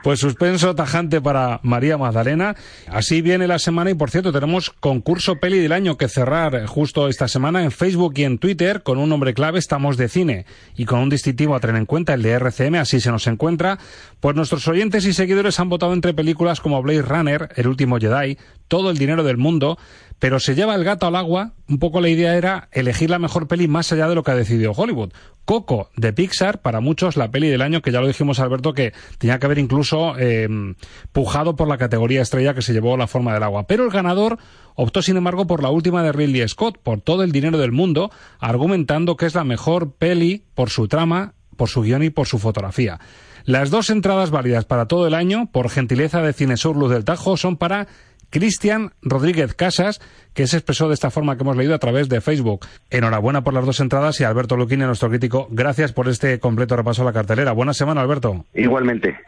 Pues suspenso tajante para María Magdalena. Así viene la semana y por cierto tenemos concurso peli del año que cerrar justo esta semana en Facebook y en Twitter con un nombre clave Estamos de Cine y con un distintivo a tener en cuenta, el de RCM, así se nos encuentra. Pues nuestros oyentes y seguidores han votado entre películas como Blade Runner, El último Jedi, Todo el dinero del mundo, pero se lleva el gato al agua. Un poco la idea era elegir la mejor peli más allá de lo que ha decidido Hollywood. Coco de Pixar, para muchos la peli del año, que ya lo dijimos Alberto, que tenía que haber incluso em, pujado por la categoría estrella que se llevó la forma del agua. Pero el ganador optó, sin embargo, por la última de Ridley Scott, por todo el dinero del mundo, argumentando que es la mejor peli por su trama, por su guion y por su fotografía. Las dos entradas válidas para todo el año, por gentileza de Cinesur Luz del Tajo, son para Cristian Rodríguez Casas, que se expresó de esta forma que hemos leído a través de Facebook. Enhorabuena por las dos entradas y Alberto Luquini, nuestro crítico, gracias por este completo repaso a la cartelera. Buena semana, Alberto. Igualmente.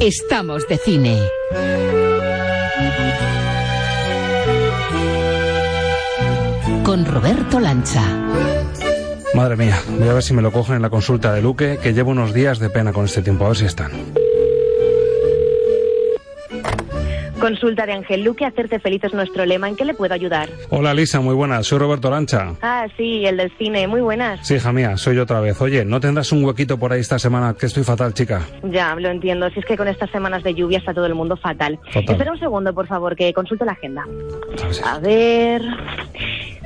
Estamos de cine. Roberto Lancha. Madre mía, voy a ver si me lo cogen en la consulta de Luque, que llevo unos días de pena con este tiempo, a ver si están. Consulta de Ángel Luque, hacerte feliz es nuestro lema. ¿En qué le puedo ayudar? Hola Lisa, muy buenas, soy Roberto Lancha. Ah, sí, el del cine, muy buenas. Sí, hija mía, soy yo otra vez. Oye, ¿no tendrás un huequito por ahí esta semana? Que estoy fatal, chica. Ya, lo entiendo. Si es que con estas semanas de lluvia está todo el mundo fatal. Fatal. Espera un segundo, por favor, que consulte la agenda. A ver...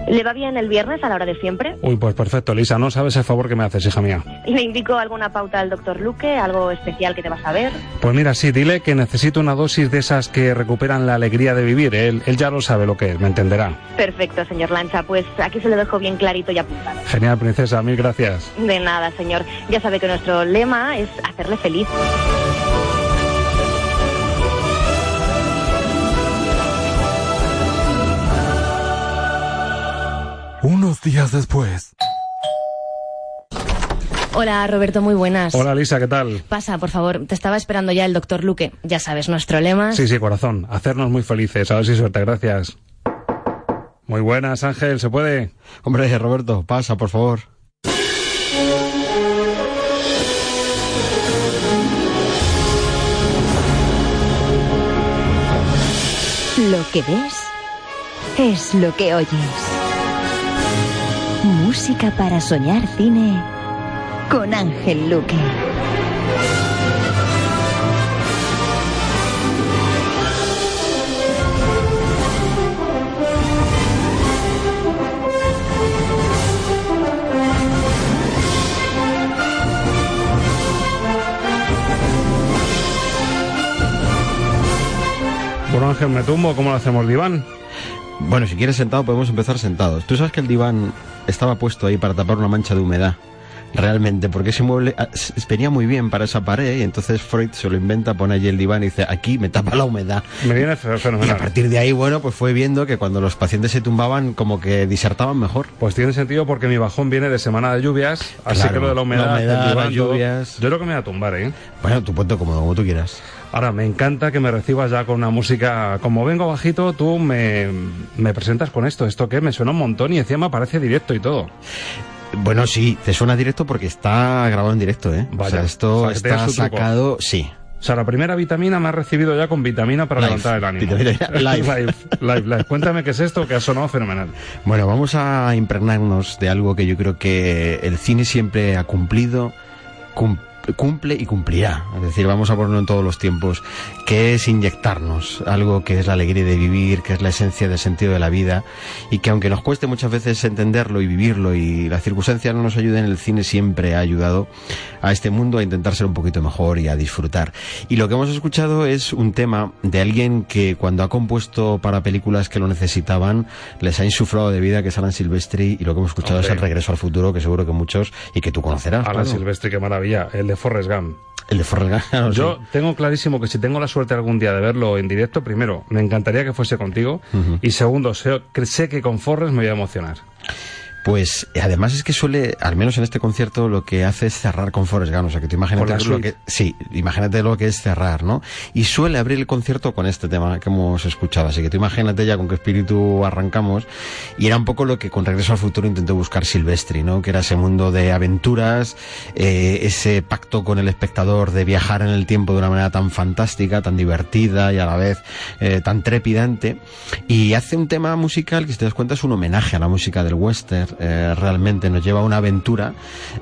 ¿Le va bien el viernes a la hora de siempre? Uy, pues perfecto, Lisa, no sabes el favor que me haces, hija mía. ¿Le indico alguna pauta al doctor Luque? ¿Algo especial que te vas a ver? Pues mira, sí, dile que necesito una dosis de esas que recuperan la alegría de vivir. Él, él ya lo sabe lo que es, me entenderá. Perfecto, señor Lancha. Pues aquí se lo dejo bien clarito y apuntado. Genial, princesa, mil gracias. De nada, señor. Ya sabe que nuestro lema es hacerle feliz. Unos días después. Hola Roberto, muy buenas. Hola Lisa, ¿qué tal? Pasa, por favor, te estaba esperando ya el doctor Luque. Ya sabes, nuestro lema. Sí, sí, corazón, hacernos muy felices. A ver si suerte, gracias. Muy buenas, Ángel, ¿se puede? Hombre, Roberto, pasa, por favor. Lo que ves es lo que oyes. Música para soñar cine con Ángel Luque. Bueno, Ángel, ¿me tumbo? ¿Cómo lo hacemos, diván? Bueno, si quieres sentado, podemos empezar sentados. Tú sabes que el diván estaba puesto ahí para tapar una mancha de humedad. Realmente, porque ese mueble ah, venía muy bien para esa pared y entonces Freud se lo inventa, pone allí el diván y dice, aquí me tapa la humedad. Me viene fe- Y a fenomenal. partir de ahí, bueno, pues fue viendo que cuando los pacientes se tumbaban, como que disertaban mejor. Pues tiene sentido porque mi bajón viene de semana de lluvias, así que lo de la humedad, la humedad, el diván, las todo. lluvias. Yo creo que me voy a tumbar, ¿eh? Bueno, tú ponte cómodo, como tú quieras. Ahora, me encanta que me recibas ya con una música. Como vengo bajito, tú me, me presentas con esto. ¿Esto qué? Me suena un montón y encima parece directo y todo. Bueno, sí, te suena directo porque está grabado en directo, ¿eh? Vaya, o sea, esto o sea, que tenga está sacado, sí. O sea, la primera vitamina me ha recibido ya con vitamina para levantar el ánimo. Vitamina live. live, live, live. Cuéntame qué es esto, que ha sonado fenomenal. Bueno, vamos a impregnarnos de algo que yo creo que el cine siempre ha cumplido, cum- cumple y cumplirá. Es decir, vamos a ponerlo en todos los tiempos, que es inyectarnos algo que es la alegría de vivir, que es la esencia del sentido de la vida, y que aunque nos cueste muchas veces entenderlo y vivirlo y las circunstancias no nos ayuden, el cine siempre ha ayudado a este mundo a intentar ser un poquito mejor y a disfrutar. Y lo que hemos escuchado es un tema de alguien que cuando ha compuesto para películas que lo necesitaban, les ha insuflado de vida, que es Alan Silvestri, y lo que hemos escuchado Hombre. es el regreso al futuro, que seguro que muchos, y que tú conocerás. Alan claro. Silvestri, qué maravilla. El de Forrest Gump. El de Forrest Gump, Yo sí. tengo clarísimo que si tengo la suerte algún día de verlo en directo, primero, me encantaría que fuese contigo. Y segundo, sé, que sé que con Forrest me voy a emocionar. Pues eh, además es que suele, al menos en este concierto, lo que hace es cerrar con Forrest Gump. O sea, que tú imagínate lo que, sí, imagínate lo que es cerrar, ¿no? Y suele abrir el concierto con este tema que hemos escuchado. Así que tú imagínate ya con qué espíritu arrancamos. Y era un poco lo que con Regreso al Futuro intentó buscar Silvestri, ¿no? Que era ese mundo de aventuras, eh, ese pacto con el espectador de viajar en el tiempo de una manera tan fantástica, tan divertida y a la vez eh, tan trepidante. Y hace un tema musical que, si te das cuenta, es un homenaje a la música del western. Eh, realmente nos lleva a una aventura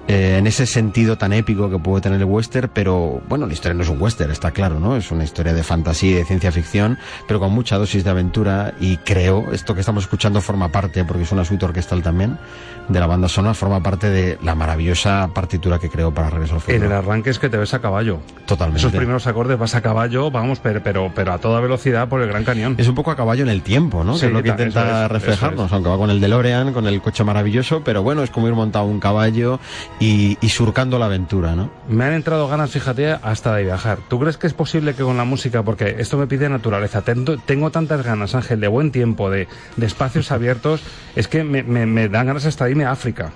eh, en ese sentido tan épico que puede tener el western, pero bueno, la historia no es un western, está claro, ¿no? Es una historia de fantasía y de ciencia ficción, pero con mucha dosis de aventura. Y creo, esto que estamos escuchando forma parte, porque es una suite orquestal también, de la banda sonora, forma parte de la maravillosa partitura que creó para Regreso al Futuro. En el arranque es que te ves a caballo. Totalmente. Esos primeros acordes vas a caballo, vamos, pero, pero, pero a toda velocidad por el Gran Cañón. Es un poco a caballo en el tiempo, ¿no? Sí, que es lo que intenta es, reflejarnos, es. aunque va con el DeLorean, con el coche maravilloso, pero bueno, es como ir montado un caballo y, surcando la aventura, ¿no? Me han entrado ganas, fíjate, hasta de viajar. ¿Tú crees que es posible que con la música, porque esto me pide naturaleza, tengo, tantas ganas, Ángel, de buen tiempo, de, espacios abiertos, es que me, me- me dan ganas hasta de irme a África.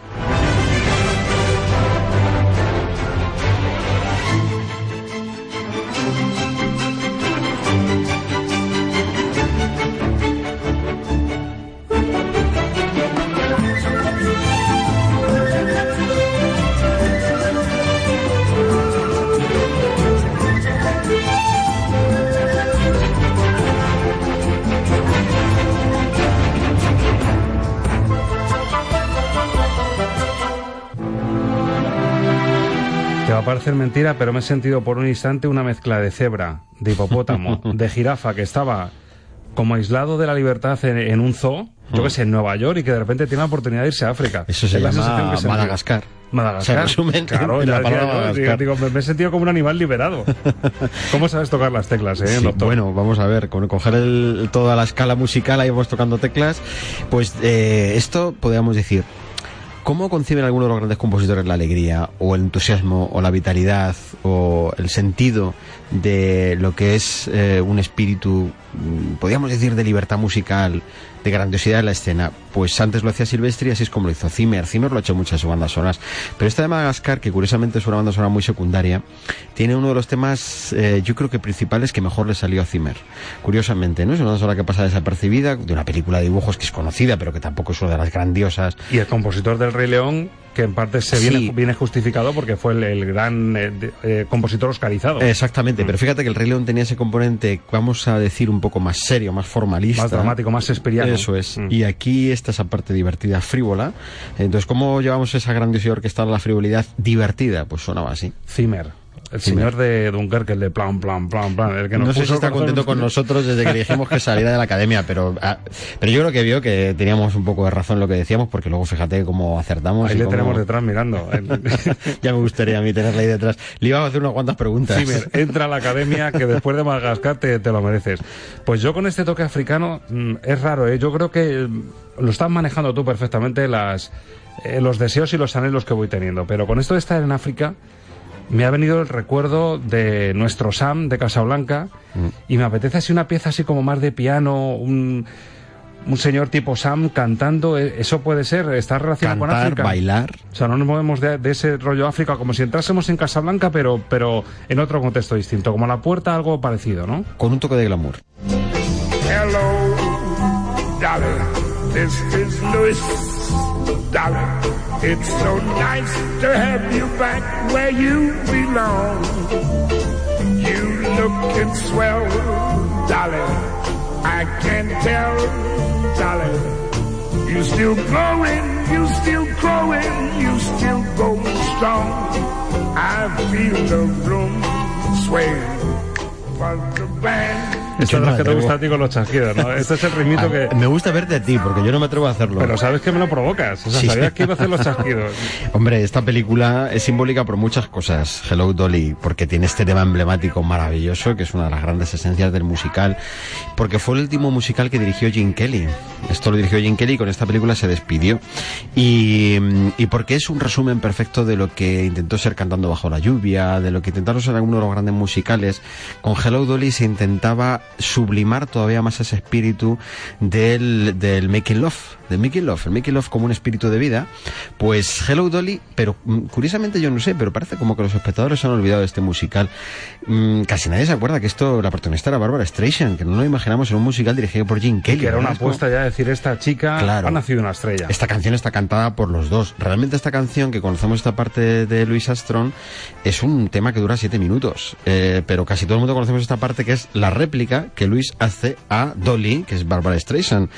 Parecer mentira, pero me he sentido por un instante una mezcla de cebra, de hipopótamo, de jirafa que estaba como aislado de la libertad en, un zoo, yo que sé, en Nueva York y que de repente tiene la oportunidad de irse a África. Eso se llama Madagascar. Madagascar. Se resumen claro, en la palabra digo, Madagascar. digo, me, me he sentido como un animal liberado. ¿Cómo sabes tocar las teclas, eh, Sí, doctor? bueno, vamos a ver, con coger el- toda la escala musical, ahí vamos tocando teclas, pues eh, esto podríamos decir, ¿cómo conciben algunos de los grandes compositores la alegría o el entusiasmo o la vitalidad o el sentido de lo que es eh, un espíritu, mm, podríamos decir, de libertad musical, de grandiosidad en la escena? Pues antes lo hacía Silvestri así es como lo hizo Zimmer. Zimmer lo ha hecho muchas de bandas sonoras. Pero esta de Madagascar, que curiosamente es una banda sonora muy secundaria, tiene uno de los temas, eh, yo creo que principales, que mejor le salió a Zimmer. Curiosamente, ¿no? Es una banda sonora que pasa desapercibida, de una película de dibujos que es conocida, pero que tampoco es una de las grandiosas. Y el compositor del Rey León, que en parte se viene, Sí. viene justificado porque fue el, el gran eh, de- eh, compositor oscarizado. Exactamente, pero fíjate que el Rey León tenía ese componente, vamos a decir, un poco más serio, más formalista. Más dramático, más esperiano. Eso es. Mm. Y aquí está esa parte divertida, frívola. Entonces, ¿cómo llevamos esa grandiosidad orquestal a la frivolidad divertida? Pues sonaba así. Zimmer. El señor de Dunkerque, el de plan, plan, plan, plan. El que nos No sé si está contento con nosotros desde que dijimos que saliera de la academia, pero, ah, pero yo creo que vio que teníamos un poco de razón lo que decíamos, porque luego fíjate cómo acertamos. Ahí y le cómo- tenemos detrás mirando. Ya me gustaría a mí tenerla ahí detrás. Le iba a hacer unas cuantas preguntas. Zimmer, entra a la academia que después de Madagascar te, te lo mereces. Pues yo con este toque africano mm, es raro, ¿eh? Yo creo que mm, lo estás manejando tú perfectamente las, eh, los deseos y los anhelos que voy teniendo. Pero con esto de estar en África me ha venido el recuerdo de nuestro Sam de Casablanca y me apetece así una pieza así como más de piano, un... Un señor tipo Sam cantando, ¿eh? eso puede ser, está relacionado con Cantar, África. bailar. O sea, no nos movemos de, de ese rollo África como si entrásemos en Casablanca, pero, pero en otro contexto distinto, como la puerta, algo parecido, ¿no? Con un toque de glamour. Hello, darling. This is Louis. Darling, it's so nice to have you back where you belong. You looking swell, darling. I can tell, darling. You still growing, you still growing, you still going strong. I feel the room sway. But the band Esto es lo que te gusta a ti con los chasquidos, ¿no? Este es el ritmito que... Me gusta verte a ti, porque yo no me atrevo a hacerlo. Pero sabes que me lo provocas, o sea, Sí. sabías que iba a hacer los chasquidos. Hombre, esta película es simbólica por muchas cosas. Hello Dolly, porque tiene este tema emblemático maravilloso, que es una de las grandes esencias del musical, porque fue el último musical que dirigió Jim Kelly. Esto lo dirigió Jim Kelly y con esta película se despidió. Y, y porque es un resumen perfecto de lo que intentó ser Cantando bajo la lluvia, de lo que intentaron ser algunos de los grandes musicales. Con Hello Dolly se intentaba sublimar todavía más ese espíritu del, del Making Love, del Making Love, el Making Love como un espíritu de vida. Pues Hello Dolly, pero mm, curiosamente yo no sé, pero parece como que los espectadores han olvidado de este musical. Mm, casi nadie se acuerda que esto, la protagonista era Barbara Streisand, que no lo imaginamos en un musical dirigido por Jim Kelly. Que era una. Es como- apuesta ya de decir, esta chica Claro. ha nacido una estrella. esta canción está cantada por los dos. Realmente esta canción, que conocemos esta parte de Louis Armstrong, es un tema que dura siete minutos. Eh, pero casi todo el mundo conocemos esta parte que es la réplica que Luis hace a Dolly, que es Barbara Streisand.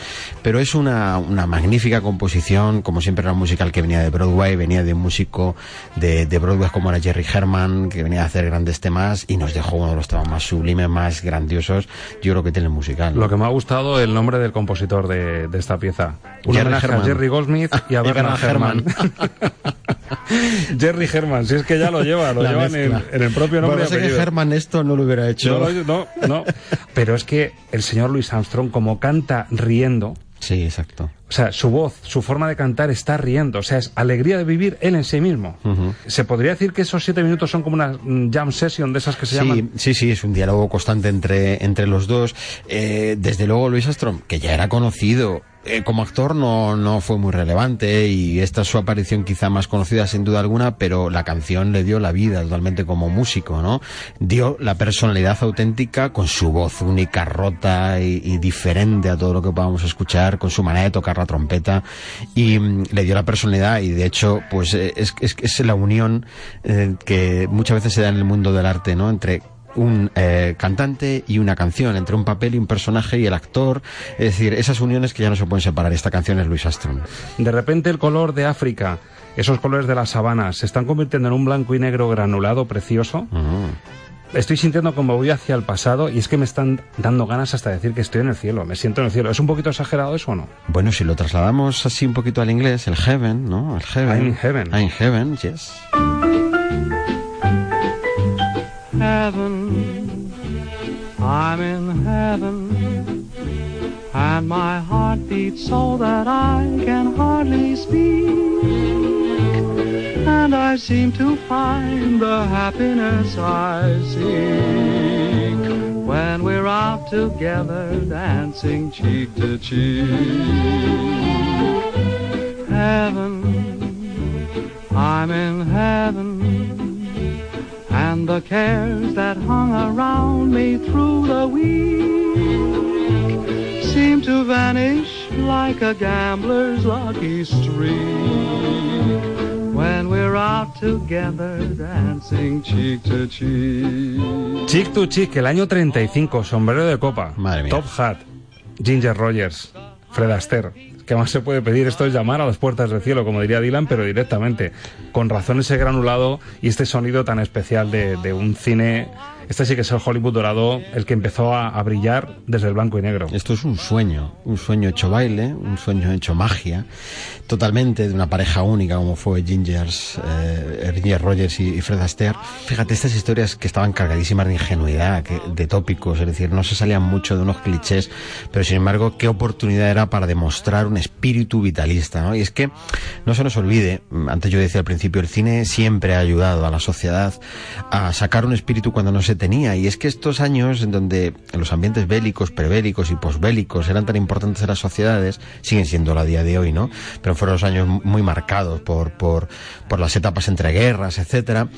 Pero es una, una magnífica composición, como siempre era un musical que venía de Broadway, venía de un músico de, de Broadway como era Jerry Herman, que venía a hacer grandes temas y nos dejó uno de los temas más sublimes, más grandiosos, yo creo que tiene el musical. ¿no? Lo que me ha gustado el nombre del compositor de, de esta pieza. Un Jerry homenaje Herman. a Jerry Goldsmith y a Bernard Herrmann. Jerry Herman, si es que ya lo lleva, lo La en el, mezcla. en el propio nombre sé que. Herman esto no lo hubiera hecho. No, no. Pero es que el señor Louis Armstrong, como canta riendo, Sí, exacto. O sea, su voz, su forma de cantar está riendo, o sea, es alegría de vivir él en sí mismo. Se podría decir que esos siete minutos son como una mm, jam session de esas que se Sí, llaman. sí, sí, es un diálogo constante entre, entre los dos. Eh, desde luego, Luis Astrom, que ya era conocido. eh, como actor no, no fue muy relevante y esta es su aparición quizá más conocida sin duda alguna, pero la canción le dio la vida totalmente como músico, ¿no? Dio la personalidad auténtica con su voz única, rota y, y diferente a todo lo que podamos escuchar, con su manera de tocar la trompeta y mm, le dio la personalidad y de hecho pues eh, es, es, es la unión eh, que muchas veces se da en el mundo del arte, ¿no? Entre un eh, cantante y una canción, entre un papel y un personaje y el actor. Es decir, esas uniones que ya no se pueden separar. Esta canción es Luis Armstrong. De repente el color de África, esos colores de las sabanas, se están convirtiendo en un blanco y negro granulado precioso. Estoy sintiendo como voy hacia el pasado y es que me están dando ganas hasta de decir que estoy en el cielo, me siento en el cielo. ¿Es un poquito exagerado eso o no? Bueno, si lo trasladamos así un poquito al inglés, el heaven, ¿no? El heaven. I'm in heaven. I'm in heaven, yes. Heaven, I'm in heaven, and my heart beats so that I can hardly speak. I seem to find the happiness I seek. When we're out together dancing cheek to cheek. Heaven, I'm in heaven, and the cares that hung around me through the week seem to vanish like a gambler's lucky streak when we're out together dancing cheek to cheek. Chick to Chick, el año 35, sombrero de copa, Madre mía. Top Hat, Ginger Rogers, Fred Astaire. ¿Qué más se puede pedir? Esto es llamar a las puertas del cielo, como diría Dylan, pero directamente. Con razón ese granulado y este sonido tan especial de, de un cine. Este sí que es el Hollywood dorado, el que empezó a, a brillar desde el blanco y negro. Esto es un sueño, un sueño hecho baile, un sueño hecho magia, totalmente de una pareja única como fue Gingers, eh, Ginger Rogers y, y Fred Astaire. Fíjate, estas historias que estaban cargadísimas de ingenuidad, que- de tópicos, es decir, no se salían mucho de unos clichés, pero sin embargo, qué oportunidad era para demostrar un espíritu vitalista, ¿no? Y es que no se nos olvide, antes yo decía al principio, el cine siempre ha ayudado a la sociedad a sacar un espíritu cuando no se tenía, y es que estos años en donde los ambientes bélicos, prebélicos y posbélicos eran tan importantes en las sociedades, siguen siendo a día de hoy, ¿no? Pero fueron los años muy marcados por, por, por las etapas entre guerras, etcétera,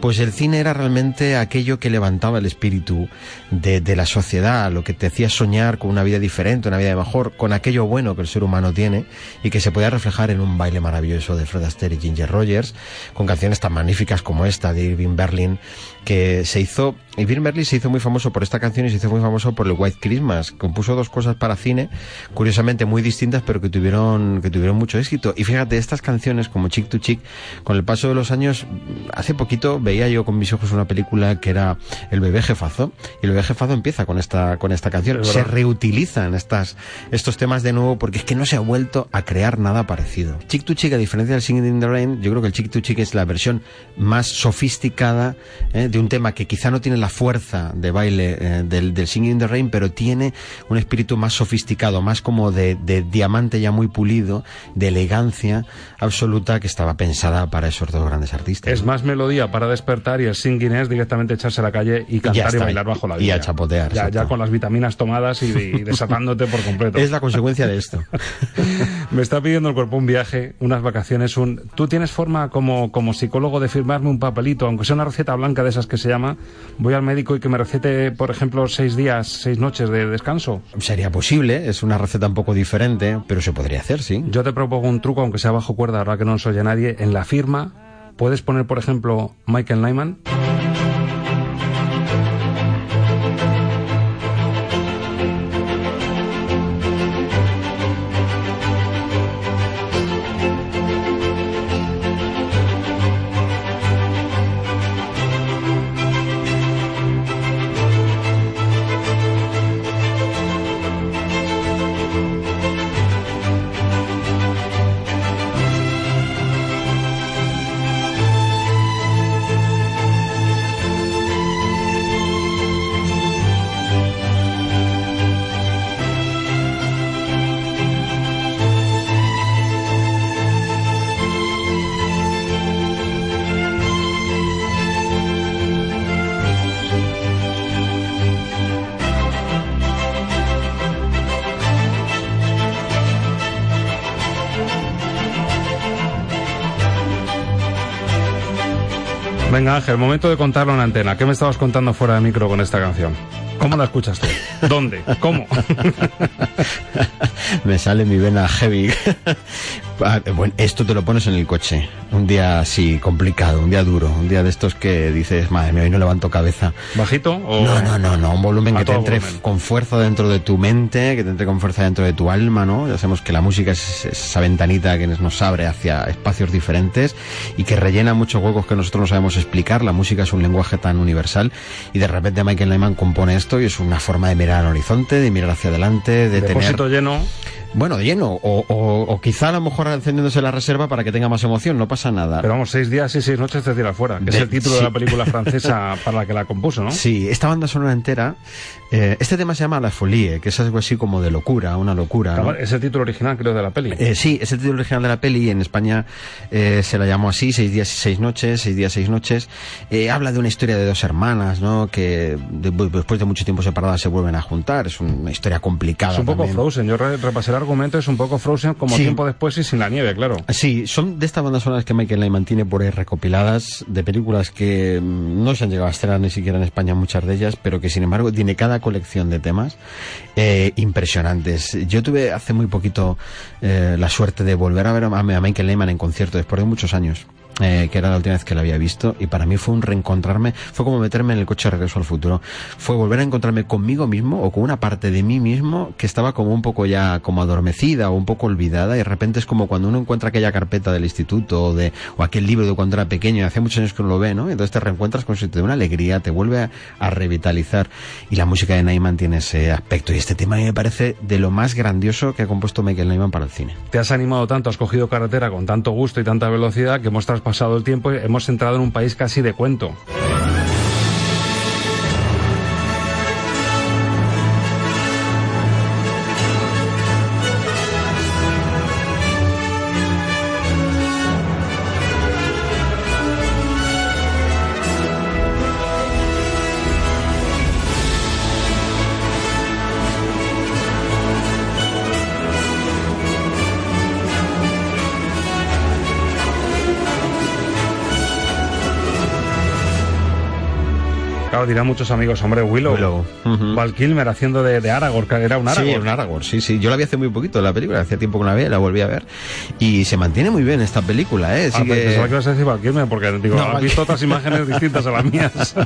pues el cine era realmente aquello que levantaba el espíritu de, de la sociedad, lo que te hacía soñar con una vida diferente, una vida mejor, con aquello bueno que el ser humano tiene y que se podía reflejar en un baile maravilloso de Fred Astaire y Ginger Rogers, con canciones tan magníficas como esta de Irving Berlin, que se hizo, Irving Berlin se hizo muy famoso por esta canción y se hizo muy famoso por el White Christmas, compuso dos cosas para cine, curiosamente muy distintas, pero que tuvieron, que tuvieron mucho éxito. Y fíjate, estas canciones como Chick to Chick, con el paso de los años, hace poquito veía yo con mis ojos una película que era El bebé jefazo, y el bebé jefazo empieza con esta, con esta canción. Es Se reutilizan estas, estos temas de nuevo porque es que no se ha vuelto a crear nada parecido. Chick to Chick, a diferencia del Singing in the Rain, yo creo que el Chick to Chick es la versión más sofisticada eh, de un tema que quizá no tiene la fuerza de baile eh, del, del Singing in the Rain, pero tiene un espíritu más sofisticado, más como de, de diamante ya muy pulido, de elegancia absoluta que estaba pensada para esos dos grandes artistas. Es más melodía para despertar y el singing es directamente echarse a la calle y cantar y, está. bailar bajo la Y lluvia. a chapotear, Ya, ya con las vitaminas tomadas y, y desatándote por completo. Es la consecuencia de esto. Me está pidiendo el cuerpo un viaje, unas vacaciones, un... ¿Tú tienes forma como, como psicólogo de firmarme un papelito, aunque sea una receta blanca de esas que se llama, voy al médico y que me recete, por ejemplo, seis días, seis noches de descanso? Sería posible, es una receta un poco diferente, pero se podría hacer, sí. Yo te propongo un truco, aunque sea bajo cuerda, ahora que no nos oye nadie, en la firma puedes poner, por ejemplo, Michael Nyman. Venga, Ángel, momento de contarlo en antena. ¿Qué me estabas contando fuera de micro con esta canción? ¿Cómo la escuchas tú? ¿Dónde? ¿Cómo? me sale mi vena heavy. Ah, bueno, esto te lo pones en el coche. Un día así, complicado, un día duro, un día de estos que dices, madre mía, hoy no levanto cabeza. ¿Bajito? O... No, no, no, no, un volumen que te entre volumen. con fuerza dentro de tu mente, que te entre con fuerza dentro de tu alma, ¿no? Ya sabemos que la música es esa ventanita que nos abre hacia espacios diferentes y que rellena muchos huecos que nosotros no sabemos explicar. La música es un lenguaje tan universal y de repente Michael Nyman compone esto y es una forma de mirar al horizonte, de mirar hacia adelante, de Depósito tener... lleno. Bueno, de lleno, o, o- o quizá a lo mejor encendiéndose la reserva para que tenga más emoción, no pasa nada. Pero vamos, seis días y seis noches te tira fuera, que es el título sí. de la película francesa para la que la compuso, ¿no? Sí, esta banda sonora entera. Eh, este tema se llama La Folie, que es algo así como de locura, una locura. ¿no? Es el título original, creo, de la peli. Eh, sí, es el título original de la peli. En España eh, se la llamó así, Seis días y seis noches, Seis días, seis noches. Eh, habla de una historia de dos hermanas, ¿no? Que de- después de mucho tiempo separadas se vuelven a juntar. Es una historia complicada. Es un poco también. Frozen. Yo re- repasé el argumento, es un poco Frozen como Sí. tiempo después y sin la nieve, claro. Sí, son de estas bandas sonoras que Michael Nyman tiene por ahí recopiladas, de películas que mm, no se han llegado a estrenar ni siquiera en España, muchas de ellas, pero que sin embargo tiene cada colección de temas eh, impresionantes. Yo tuve hace muy poquito eh, la suerte de volver a ver a, a Michael Nyman en concierto después de muchos años. Eh, que era la última vez que la había visto y para mí fue un reencontrarme, fue como meterme en el coche de regreso al futuro, fue volver a encontrarme conmigo mismo o con una parte de mí mismo que estaba como un poco ya como adormecida o un poco olvidada y de repente es como cuando uno encuentra aquella carpeta del instituto o de o aquel libro de cuando era pequeño y hace muchos años que no lo ve, ¿no? Entonces te reencuentras con y te da una alegría, te vuelve a, a revitalizar y la música de Nyman tiene ese aspecto y este tema a mí me parece de lo más grandioso que ha compuesto Michael Nyman para el cine. Te has animado tanto, has cogido carretera con tanto gusto y tanta velocidad que hemos traspasado el tiempo hemos entrado en un país casi de cuento. Claro, dirán muchos amigos, hombre, Willow. Willow. Ujú. Val Kilmer haciendo de, de Aragorn, que era un Aragorn. Sí, un Aragorn, sí, sí. Yo la vi hace muy poquito la película, hacía tiempo que la vi, la volví a ver. Y se mantiene muy bien esta película, ¿eh? Ah, Sigue- pensaba que ibas a decir Val Kilmer, porque digo, No, has Val- visto otras imágenes distintas a las mías.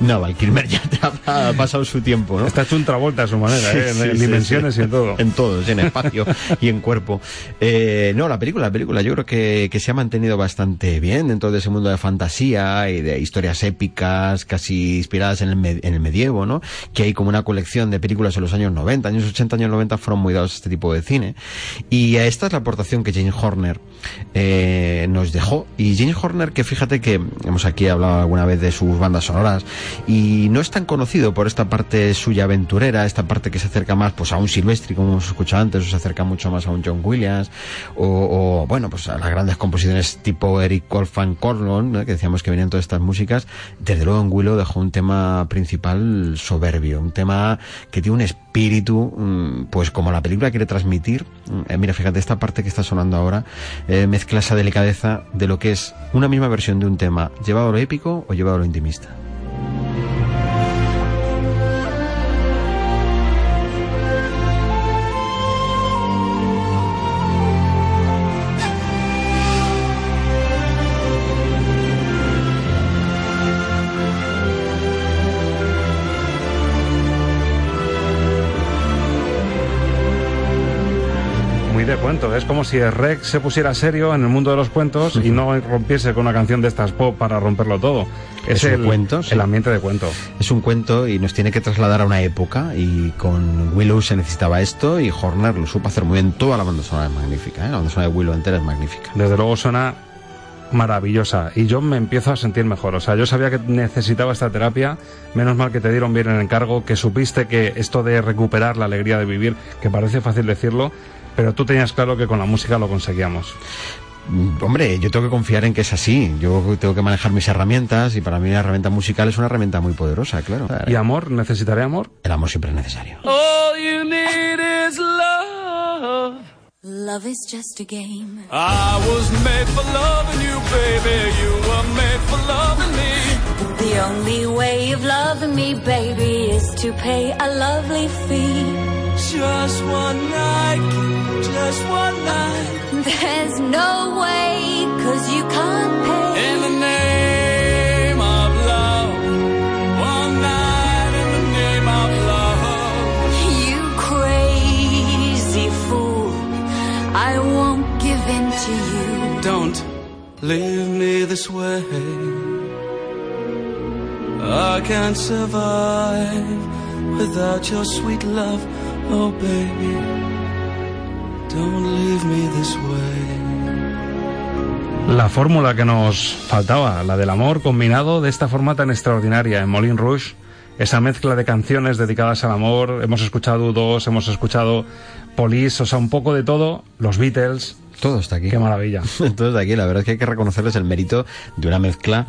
No, Val Kilmer ya te ha, pasado su tiempo, ¿no? Está hecho un travolta a su manera, Sí, ¿eh? en, sí, en sí, dimensiones y en todo. En todo, en espacio y en cuerpo. Eh, no, la película, la película, yo creo que, que se ha mantenido bastante bien dentro de ese mundo de fantasía y de historias épicas, casi inspiradas en el, me- en el medievo, ¿no? Que hay como una colección de películas en los años 90, años 80, años 90 fueron muy dados a este tipo de cine. Y esta es la aportación que Jane Horner eh, nos dejó. Y Jane Horner, que fíjate que hemos aquí hablado alguna vez de sus bandas sonoras y no es tan conocido por esta parte suya aventurera, esta parte que se acerca más pues a un Silvestri, como hemos escuchado antes, o se acerca mucho más a un John Williams, o, o, bueno, pues a las grandes composiciones tipo Eric Colfan Corlon, que decíamos que venían todas estas músicas. Desde luego en Willow un tema principal soberbio, un tema que tiene un espíritu, mm, pues como la película quiere transmitir. Mm, eh, mira, fíjate, esta parte que está sonando ahora eh, mezcla esa delicadeza de lo que es una misma versión de un tema, llevado a lo épico o llevado a lo intimista. Es como si el Rex se pusiera serio en el mundo de los cuentos y no rompiese con una canción de estas pop para romperlo todo. Es, Es el, cuento, sí. el ambiente de cuento. Es un cuento y nos tiene que trasladar a una época y con Willow se necesitaba esto y Horner lo supo hacer muy bien. Toda la banda sonora es magnífica, ¿eh? la banda sonora de Willow entera es magnífica. Desde luego suena maravillosa y yo me empiezo a sentir mejor. O sea, yo sabía que necesitaba esta terapia, menos mal que te dieron bien el encargo, que supiste que esto de recuperar la alegría de vivir, que parece fácil decirlo, pero tú tenías claro que con la música lo conseguíamos. Mm, Hombre, yo tengo que confiar en que es así. Yo tengo que manejar mis herramientas y para mí la herramienta musical es una herramienta muy poderosa, claro. ¿Y amor? ¿Necesitaré amor? El amor siempre es necesario. All you need is love. Love is just a game. I was made for loving you, baby. You were made for loving me. The only way of loving me, baby, is to pay a lovely fee. Just one night, just one night. There's no way, cause you can't pay. In the name of love, one night in the name of love. You crazy fool, I won't give in to you. Don't leave me this way. I can't survive without your sweet love, oh baby. La fórmula que nos faltaba, la del amor combinado de esta forma tan extraordinaria en Molin Rouge, esa mezcla de canciones dedicadas al amor, hemos escuchado dos, hemos escuchado Police, o sea, un poco de todo, los Beatles, todo está aquí. Qué maravilla. Todo está aquí. La verdad es que hay que reconocerles el mérito de una mezcla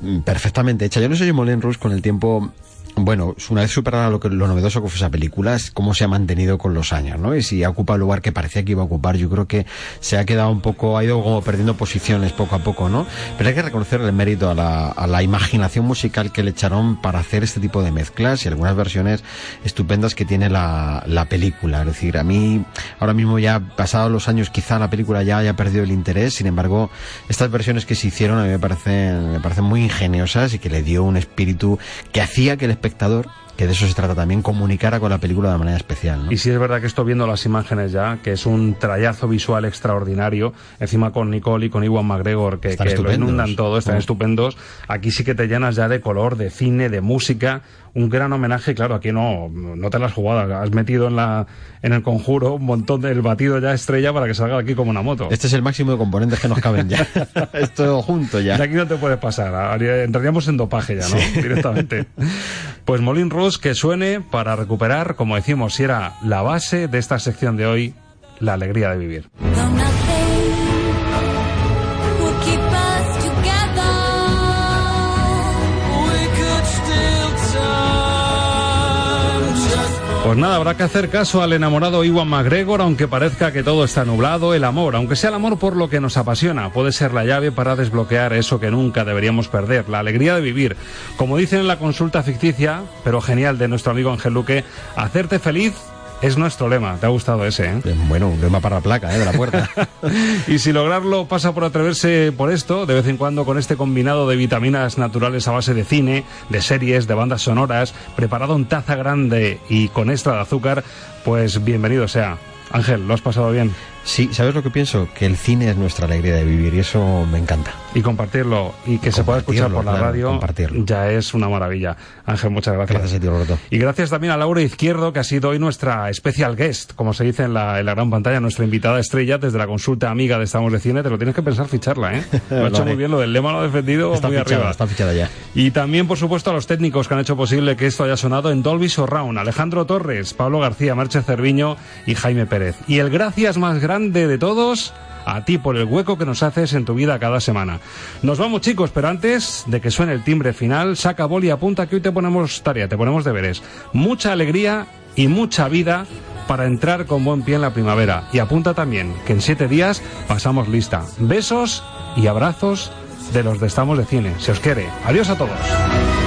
mm, perfectamente hecha. Yo no sé si Moulin Rouge con el tiempo bueno, una vez superada lo, que, lo novedoso que fue esa película, es cómo se ha mantenido con los años, ¿no? Y si ha ocupado el lugar que parecía que iba a ocupar, yo creo que se ha quedado un poco, ha ido como perdiendo posiciones poco a poco, ¿no? Pero hay que reconocer el mérito a la, a la imaginación musical que le echaron para hacer este tipo de mezclas y algunas versiones estupendas que tiene la, la película. Es decir, a mí, ahora mismo ya pasados los años, quizá la película ya haya perdido el interés, sin embargo, estas versiones que se hicieron a mí me parecen, me parecen muy ingeniosas y que le dio un espíritu que hacía que el espectador que de eso se trata también, comunicara con la película de manera especial. ¿no? Y sí es verdad que estoy viendo las imágenes ya, que es un trayazo visual extraordinario, encima con Nicole y con Iwan McGregor, que, que lo inundan todo, están Mm. estupendos. Aquí sí que te llenas ya de color, de cine, de música, un gran homenaje, claro, aquí no, no te las has jugado, has metido en la en el conjuro un montón del batido ya estrella para que salga aquí como una moto. Este es el máximo de componentes que nos caben ya. Esto junto ya. De aquí no te puedes pasar, entraríamos en dopaje ya, ¿no? Directamente. Pues Molin Rose que suene para recuperar, como decimos, si era la base de esta sección de hoy, la alegría de vivir. Pues nada, habrá que hacer caso al enamorado Iwan McGregor, aunque parezca que todo está nublado. El amor, aunque sea el amor por lo que nos apasiona, puede ser la llave para desbloquear eso que nunca deberíamos perder, la alegría de vivir. Como dicen en la consulta ficticia, pero genial de nuestro amigo Ángel Luque, hacerte feliz es nuestro lema. ¿Te ha gustado ese, eh? Bueno, un lema para la placa, ¿eh? De la puerta. y si lograrlo pasa por atreverse por esto, de vez en cuando con este combinado de vitaminas naturales a base de cine, de series, de bandas sonoras, preparado en taza grande y con extra de azúcar, pues bienvenido sea. Ángel, ¿lo has pasado bien? Sí, ¿sabes lo que pienso? Que el cine es nuestra alegría de vivir y eso me encanta. Y compartirlo y que se pueda escuchar por la claro, radio ya es una maravilla. Ángel, muchas gracias. Gracias a ti, Roberto. Y gracias también a Laura Izquierdo, que ha sido hoy nuestra special guest, como se dice en la, en la gran pantalla, nuestra invitada estrella desde la consulta amiga de Estamos de Cine. Te lo tienes que pensar ficharla, ¿eh? Lo ha hecho muy bien, lo del lema lo ha defendido Está muy fichada, arriba. está fichada ya. Y también, por supuesto, a los técnicos que han hecho posible que esto haya sonado en Dolby Surround, Alejandro Torres, Pablo García, Merche Cerviño y Jaime Pérez. Y el gracias más grande de todos a ti por el hueco que nos haces en tu vida cada semana. Nos vamos chicos, pero antes de que suene el timbre final, saca boli y apunta que hoy te ponemos tarea, te ponemos deberes. Mucha alegría y mucha vida para entrar con buen pie en la primavera. Y apunta también que en siete días pasamos lista. Besos y abrazos de los de Estamos de Cine. Se os quiere. Adiós a todos.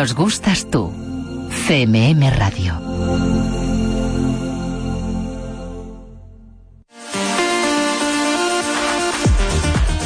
Nos gustas tú. CMM Radio.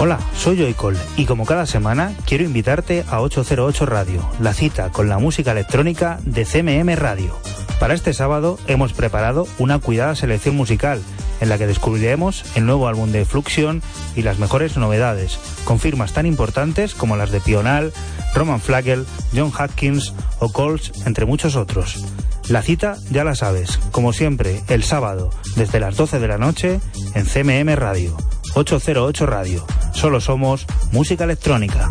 Hola, soy Joycol y como cada semana quiero invitarte a 808 Radio, la cita con la música electrónica de CMM Radio. Para este sábado hemos preparado una cuidada selección musical en la que descubriremos el nuevo álbum de Fluxion y las mejores novedades, con firmas tan importantes como las de Pional, Roman Flagel, John Hopkins o Coles, entre muchos otros. La cita ya la sabes, como siempre, el sábado, desde las 12 de la noche, en CMM Radio, 808 Radio. Solo somos música electrónica.